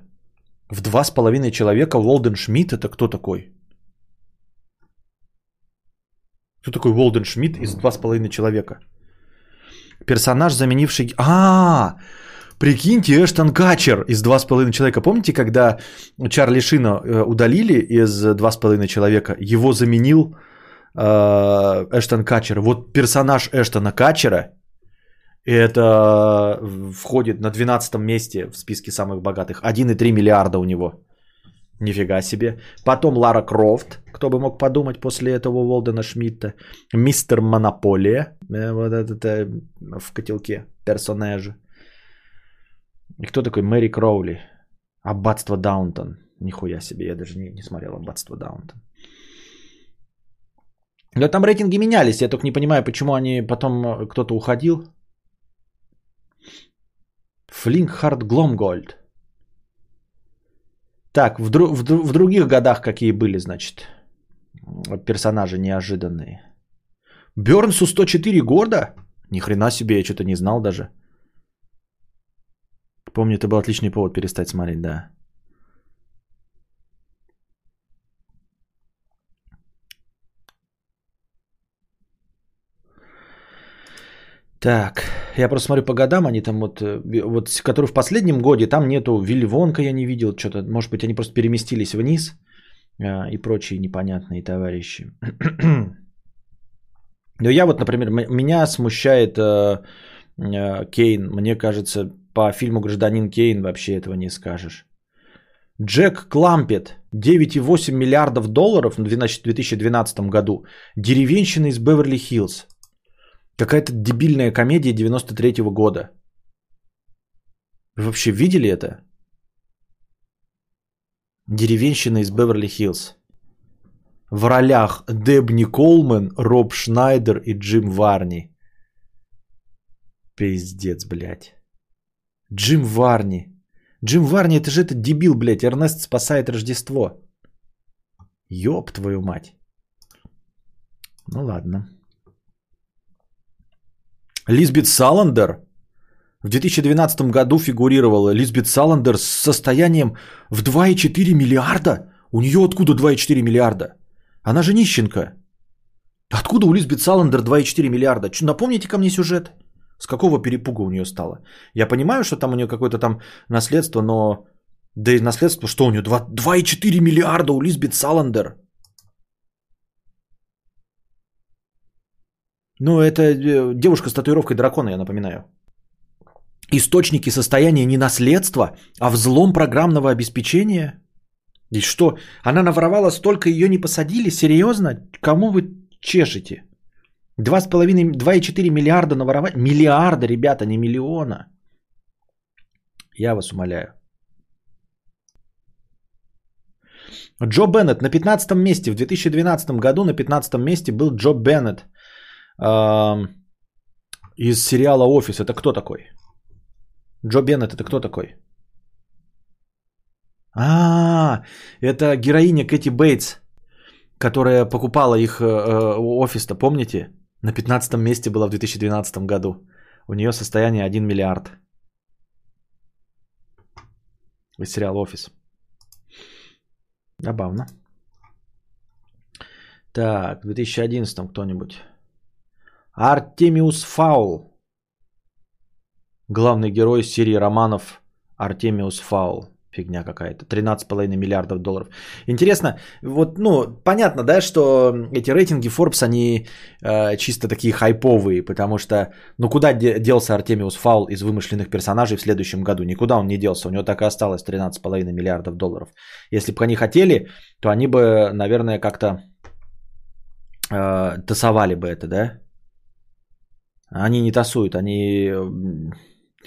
В два с половиной человека Уолден Шмидт, это кто такой? Кто такой Уолден Шмидт из два с половиной человека? Персонаж, заменивший... А, прикиньте, Эштон Качер из «Два с половиной человека». Помните, когда Чарли Шина э, удалили из «Два с половиной человека», его заменил э, Эштон Качер. Вот персонаж Эштона Качера, это входит на 12 месте в списке самых богатых. 1,3 миллиарда у него. Нифига себе. Потом Лара Крофт, кто бы мог подумать после этого Волдена Шмидта. Мистер Монополия, э, вот этот э, в котелке персонаж. И кто такой Мэри Кроули? Аббатство Даунтон. Нихуя себе, я даже не, не смотрел Аббатство Даунтон. Да там рейтинги менялись, я только не понимаю, почему они потом э, кто-то уходил. Флинкхард Гломгольд. Так, в, дру- в, в других годах какие были, значит, персонажи неожиданные. Бернсу 104 года? Ни хрена себе, я что-то не знал даже. Помню, это был отличный повод перестать смотреть, да. Так, я просто смотрю по годам, они там вот, э, вот, который в последнем годе, там нету Вилли Вонка, я не видел, что-то, может быть, они просто переместились вниз а, и прочие непонятные товарищи. Но я вот, например, м- меня смущает э, э, Кейн, мне кажется, по фильму «Гражданин Кейн» вообще этого не скажешь. Джек Клампет, 9,8 миллиардов долларов в 2012 году, деревенщина из Беверли-Хиллз. Какая-то дебильная комедия 93 года. Вы вообще видели это? Деревенщина из Беверли-Хиллз. В ролях Дебни Колман, Роб Шнайдер и Джим Варни. Пиздец, блядь. Джим Варни. Джим Варни, это же этот дебил, блядь. Эрнест спасает Рождество. Ёб твою мать. Ну ладно. Лизбет Саландер в 2012 году фигурировала. Лизбет Саландер с состоянием в 2,4 миллиарда. У нее откуда 2,4 миллиарда? Она же нищенка. Откуда у Лизбет Саландер 2,4 миллиарда? Чё, напомните ко мне сюжет. С какого перепуга у нее стало? Я понимаю, что там у нее какое-то там наследство, но... Да и наследство, что у нее? 2, 2,4 миллиарда у Лизбет Саландер. Ну, это э, девушка с татуировкой дракона, я напоминаю. Источники состояния не наследства, а взлом программного обеспечения. И что, она наворовала столько, ее не посадили? Серьезно? Кому вы чешете? 2,5, 2,4 миллиарда наворовать? Миллиарда, ребята, не миллиона. Я вас умоляю. Джо Беннет на 15 месте. В 2012 году на 15 месте был Джо Беннет из сериала «Офис». Это кто такой? Джо Беннет это кто такой? А, это героиня Кэти Бейтс, которая покупала их э, э, офис-то, помните? На 15 месте была в 2012 году. У нее состояние 1 миллиард. Из сериала «Офис». Забавно. Так, в 2011 кто-нибудь. Артемиус Фаул. Главный герой серии романов Артемиус Фаул. Фигня какая-то. 13,5 миллиардов долларов. Интересно, вот, ну, понятно, да, что эти рейтинги Forbes, они э, чисто такие хайповые, потому что, ну, куда де- делся Артемиус Фаул из вымышленных персонажей в следующем году? Никуда он не делся, у него так и осталось 13,5 миллиардов долларов. Если бы они хотели, то они бы, наверное, как-то э, тасовали бы это, да? Они не тасуют, они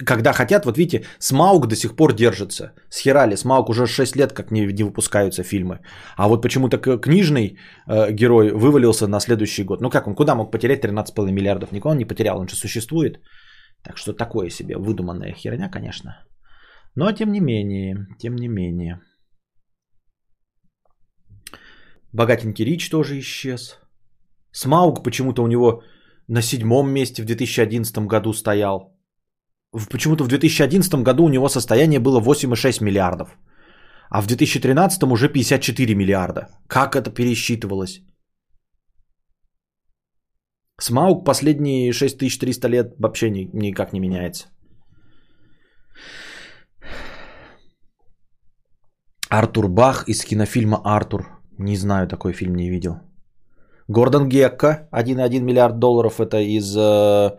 когда хотят, вот видите, Смаук до сих пор держится. С Херали, Смаук уже 6 лет как не, не выпускаются фильмы. А вот почему-то книжный э, герой вывалился на следующий год. Ну как он, куда мог потерять 13,5 миллиардов? Никого он не потерял, он же существует. Так что такое себе выдуманная херня, конечно. Но тем не менее, тем не менее. Богатенький Рич тоже исчез. Смаук почему-то у него на седьмом месте в 2011 году стоял. Почему-то в 2011 году у него состояние было 8,6 миллиардов. А в 2013 уже 54 миллиарда. Как это пересчитывалось? Смаук последние 6300 лет вообще ни- никак не меняется. Артур Бах из кинофильма «Артур». Не знаю, такой фильм не видел. Гордон Гекко, 1,1 миллиард долларов, это из, э,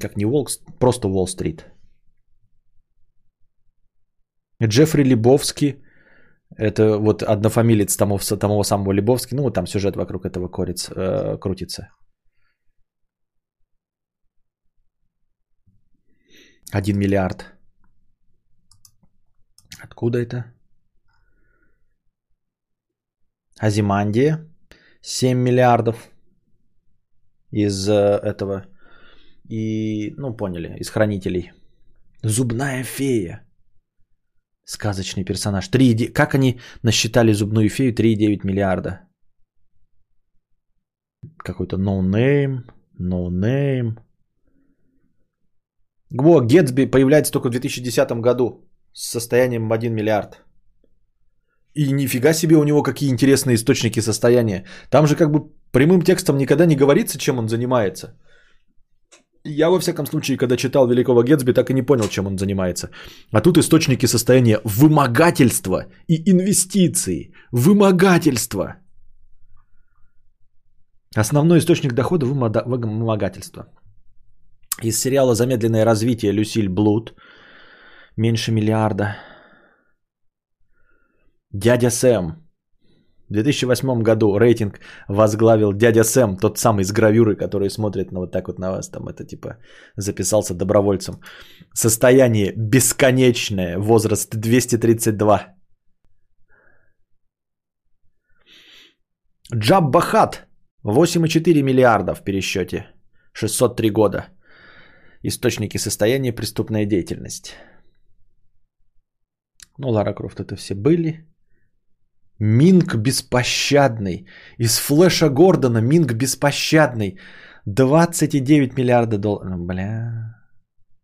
как не Волк, просто Уолл-стрит. Джеффри Лебовский. Это вот однофамилец того, того самого Лебовски. Ну, вот там сюжет вокруг этого корец, э, крутится. Один миллиард. Откуда это? Азимандия. 7 миллиардов из э, этого. И, ну, поняли, из хранителей. Зубная фея. Сказочный персонаж. 3, как они насчитали зубную фею 3,9 миллиарда? Какой-то no name, no name. Во, Гетсби появляется только в 2010 году с состоянием в 1 миллиард. И нифига себе у него какие интересные источники состояния. Там же как бы прямым текстом никогда не говорится, чем он занимается. Я, во всяком случае, когда читал Великого Гетсби, так и не понял, чем он занимается. А тут источники состояния вымогательства и инвестиций. Вымогательство. Основной источник дохода – вымогательство. Из сериала «Замедленное развитие» Люсиль Блуд. Меньше миллиарда. Дядя Сэм. В 2008 году рейтинг возглавил дядя Сэм, тот самый с гравюры, который смотрит на вот так вот на вас, там это типа записался добровольцем. Состояние бесконечное, возраст 232. Джабба Хат, 8,4 миллиарда в пересчете, 603 года. Источники состояния преступная деятельность. Ну, Лара Крофт это все были. Минг беспощадный. Из Флэша Гордона Минг беспощадный. 29 миллиарда долларов. Ну, бля.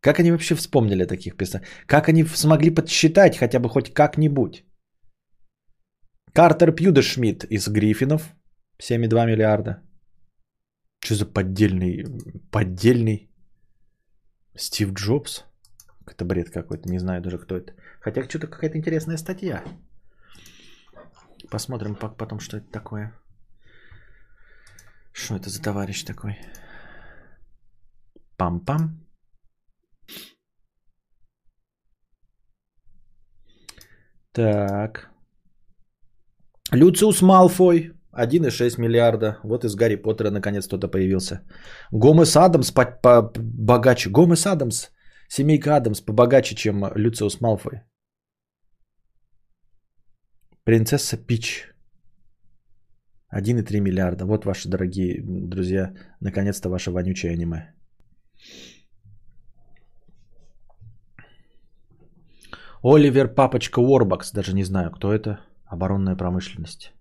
Как они вообще вспомнили таких персонажей? Как они смогли подсчитать хотя бы хоть как-нибудь? Картер Пьюдешмидт из Гриффинов. 7,2 миллиарда. Что за поддельный, поддельный Стив Джобс? Это бред какой-то, не знаю даже кто это. Хотя что-то какая-то интересная статья. Посмотрим потом, что это такое. Что это за товарищ такой? Пам-пам. Так. Люциус Малфой. 1,6 миллиарда. Вот из Гарри Поттера наконец кто-то появился. Гомес Адамс побогаче. Гомес Адамс. Семейка Адамс побогаче, чем Люциус Малфой. Принцесса Пич. 1,3 миллиарда. Вот ваши дорогие друзья. Наконец-то ваше вонючее аниме. Оливер Папочка Уорбакс. Даже не знаю, кто это. Оборонная промышленность.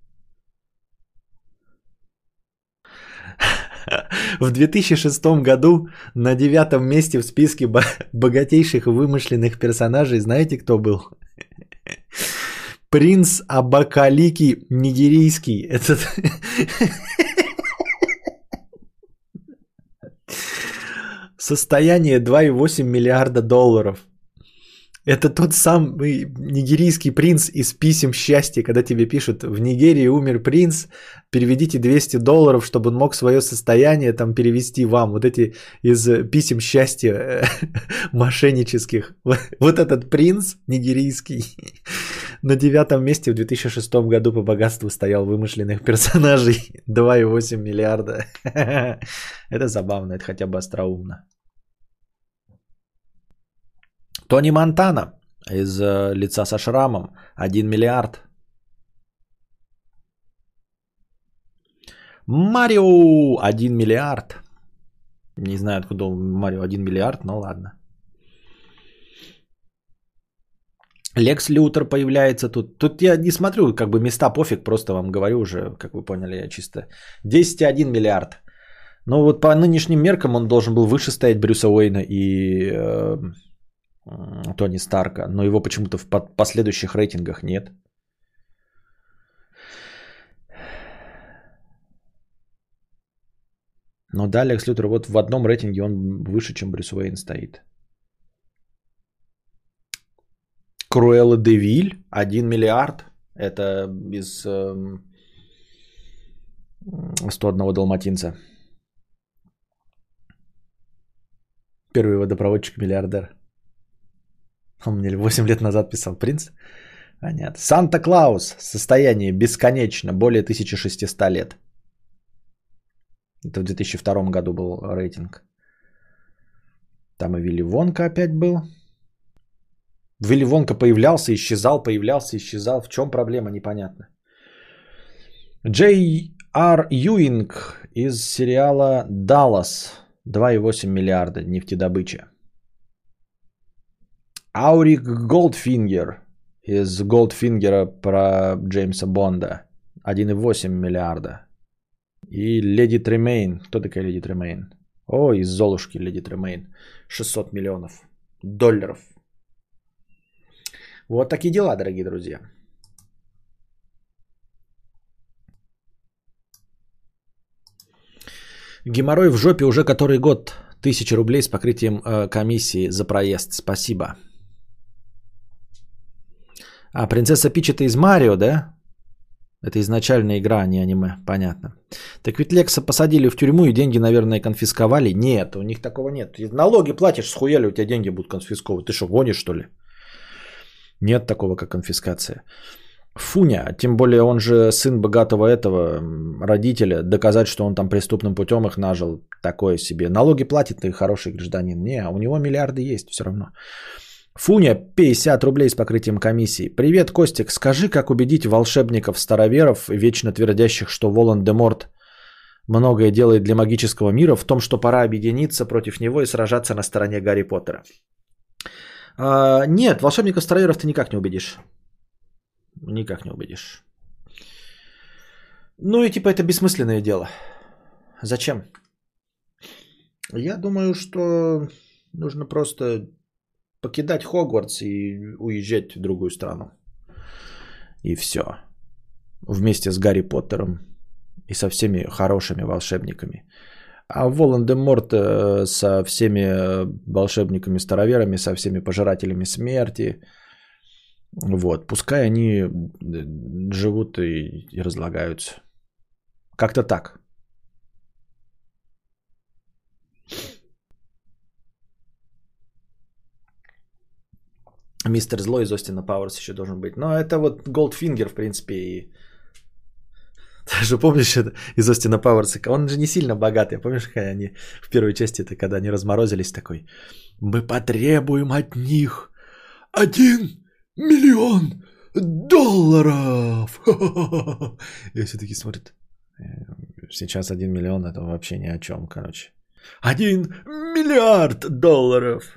В 2006 году на девятом месте в списке богатейших вымышленных персонажей знаете, кто был? Принц Абакалики Нигерийский. Этот... Состояние 2,8 миллиарда долларов. Это тот самый нигерийский принц из писем счастья, когда тебе пишут, в Нигерии умер принц, переведите 200 долларов, чтобы он мог свое состояние там перевести вам. Вот эти из писем счастья э, мошеннических. Вот этот принц нигерийский на девятом месте в 2006 году по богатству стоял вымышленных персонажей 2,8 миллиарда. Это забавно, это хотя бы остроумно. Тони Монтана из э, лица со шрамом 1 миллиард. Марио 1 миллиард. Не знаю, откуда Марио 1 миллиард, но ладно. Лекс Лютер появляется тут. Тут я не смотрю, как бы места пофиг, просто вам говорю уже, как вы поняли, я чисто. 10,1 миллиард. Но вот по нынешним меркам он должен был выше стоять Брюса Уэйна и э, Тони Старка, но его почему-то в последующих рейтингах нет. Но да, Лекс Лютер вот в одном рейтинге он выше, чем Брюс Уэйн стоит. Круэлла Девиль, 1 миллиард. Это из э, 101 далматинца. Первый водопроводчик-миллиардер. Он мне 8 лет назад писал. Принц? Понятно. Санта-Клаус. Состояние бесконечно. Более 1600 лет. Это в 2002 году был рейтинг. Там и Вилли Вонка опять был. Вилли Вонка появлялся, исчезал, появлялся, исчезал. В чем проблема, непонятно. Джей Ар Юинг из сериала «Даллас». 2,8 миллиарда нефтедобыча. Аурик Голдфингер из Голдфингера про Джеймса Бонда. 1,8 миллиарда. И Леди Тремейн. Кто такая Леди Тремейн? О, из Золушки Леди Тремейн. 600 миллионов долларов. Вот такие дела, дорогие друзья. Геморрой в жопе уже который год. Тысяча рублей с покрытием э, комиссии за проезд. Спасибо. А, принцесса Пич это из Марио, да? Это изначальная игра, а не аниме. Понятно. Так ведь Лекса посадили в тюрьму и деньги, наверное, конфисковали? Нет, у них такого нет. Налоги платишь, схуяли, у тебя деньги будут конфискованы. Ты что, гонишь, что ли? Нет такого, как конфискация. Фуня, тем более он же сын богатого этого родителя, доказать, что он там преступным путем их нажил, такое себе. Налоги платит и хороший гражданин. Не, у него миллиарды есть все равно. Фуня, 50 рублей с покрытием комиссии. Привет, Костик, скажи, как убедить волшебников-староверов, вечно твердящих, что Волан-де-Морт многое делает для магического мира, в том, что пора объединиться против него и сражаться на стороне Гарри Поттера. А, нет, волшебников-староверов ты никак не убедишь. Никак не убедишь. Ну и типа это бессмысленное дело. Зачем? Я думаю, что нужно просто покидать Хогвартс и уезжать в другую страну. И все. Вместе с Гарри Поттером и со всеми хорошими волшебниками. А Волан-де-Морт э, со всеми волшебниками-староверами, со всеми пожирателями смерти. Вот, пускай они э, живут и, разлагаются. Как-то так. Мистер Злой из Остина Пауэрс еще должен быть. Но это вот Голдфингер, в принципе, и... Ты же помнишь это из Остина Пауэрса? Он же не сильно богатый. Помнишь, когда они в первой части, это когда они разморозились такой? Мы потребуем от них один миллион долларов. И все таки смотрят. «Э, сейчас один миллион это вообще ни о чем, короче. Один миллиард долларов.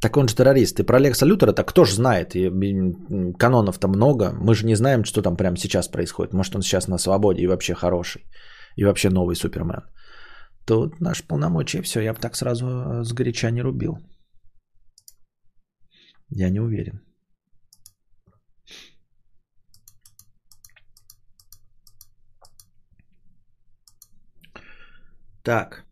Так он же террорист. И про Лекса Лютера так кто же знает? И канонов-то много. Мы же не знаем, что там прямо сейчас происходит. Может, он сейчас на свободе и вообще хороший. И вообще новый Супермен. Тут наш полномочия, все, я бы так сразу э, с горяча не рубил. Я не уверен. Так.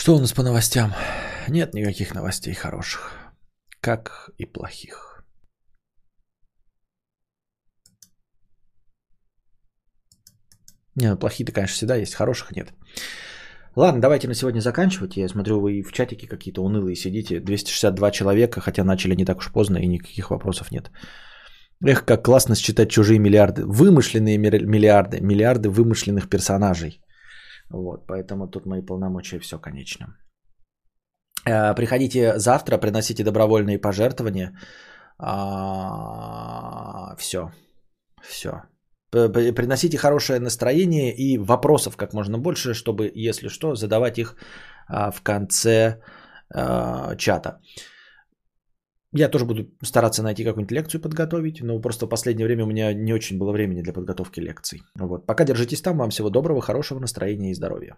Что у нас по новостям? Нет никаких новостей хороших, как и плохих. Не, ну плохие-то, конечно, всегда есть, хороших нет. Ладно, давайте на сегодня заканчивать. Я смотрю, вы в чатике какие-то унылые сидите. 262 человека, хотя начали не так уж поздно и никаких вопросов нет. Эх, как классно считать чужие миллиарды. Вымышленные миллиарды, миллиарды вымышленных персонажей. Вот, поэтому тут мои полномочия все конечно. Э, приходите завтра, приносите добровольные пожертвования. А, все. Все. Приносите хорошее настроение и вопросов как можно больше, чтобы, если что, задавать их а, в конце а, чата. Я тоже буду стараться найти какую-нибудь лекцию подготовить, но просто в последнее время у меня не очень было времени для подготовки лекций. Вот. Пока держитесь там. Вам всего доброго, хорошего настроения и здоровья.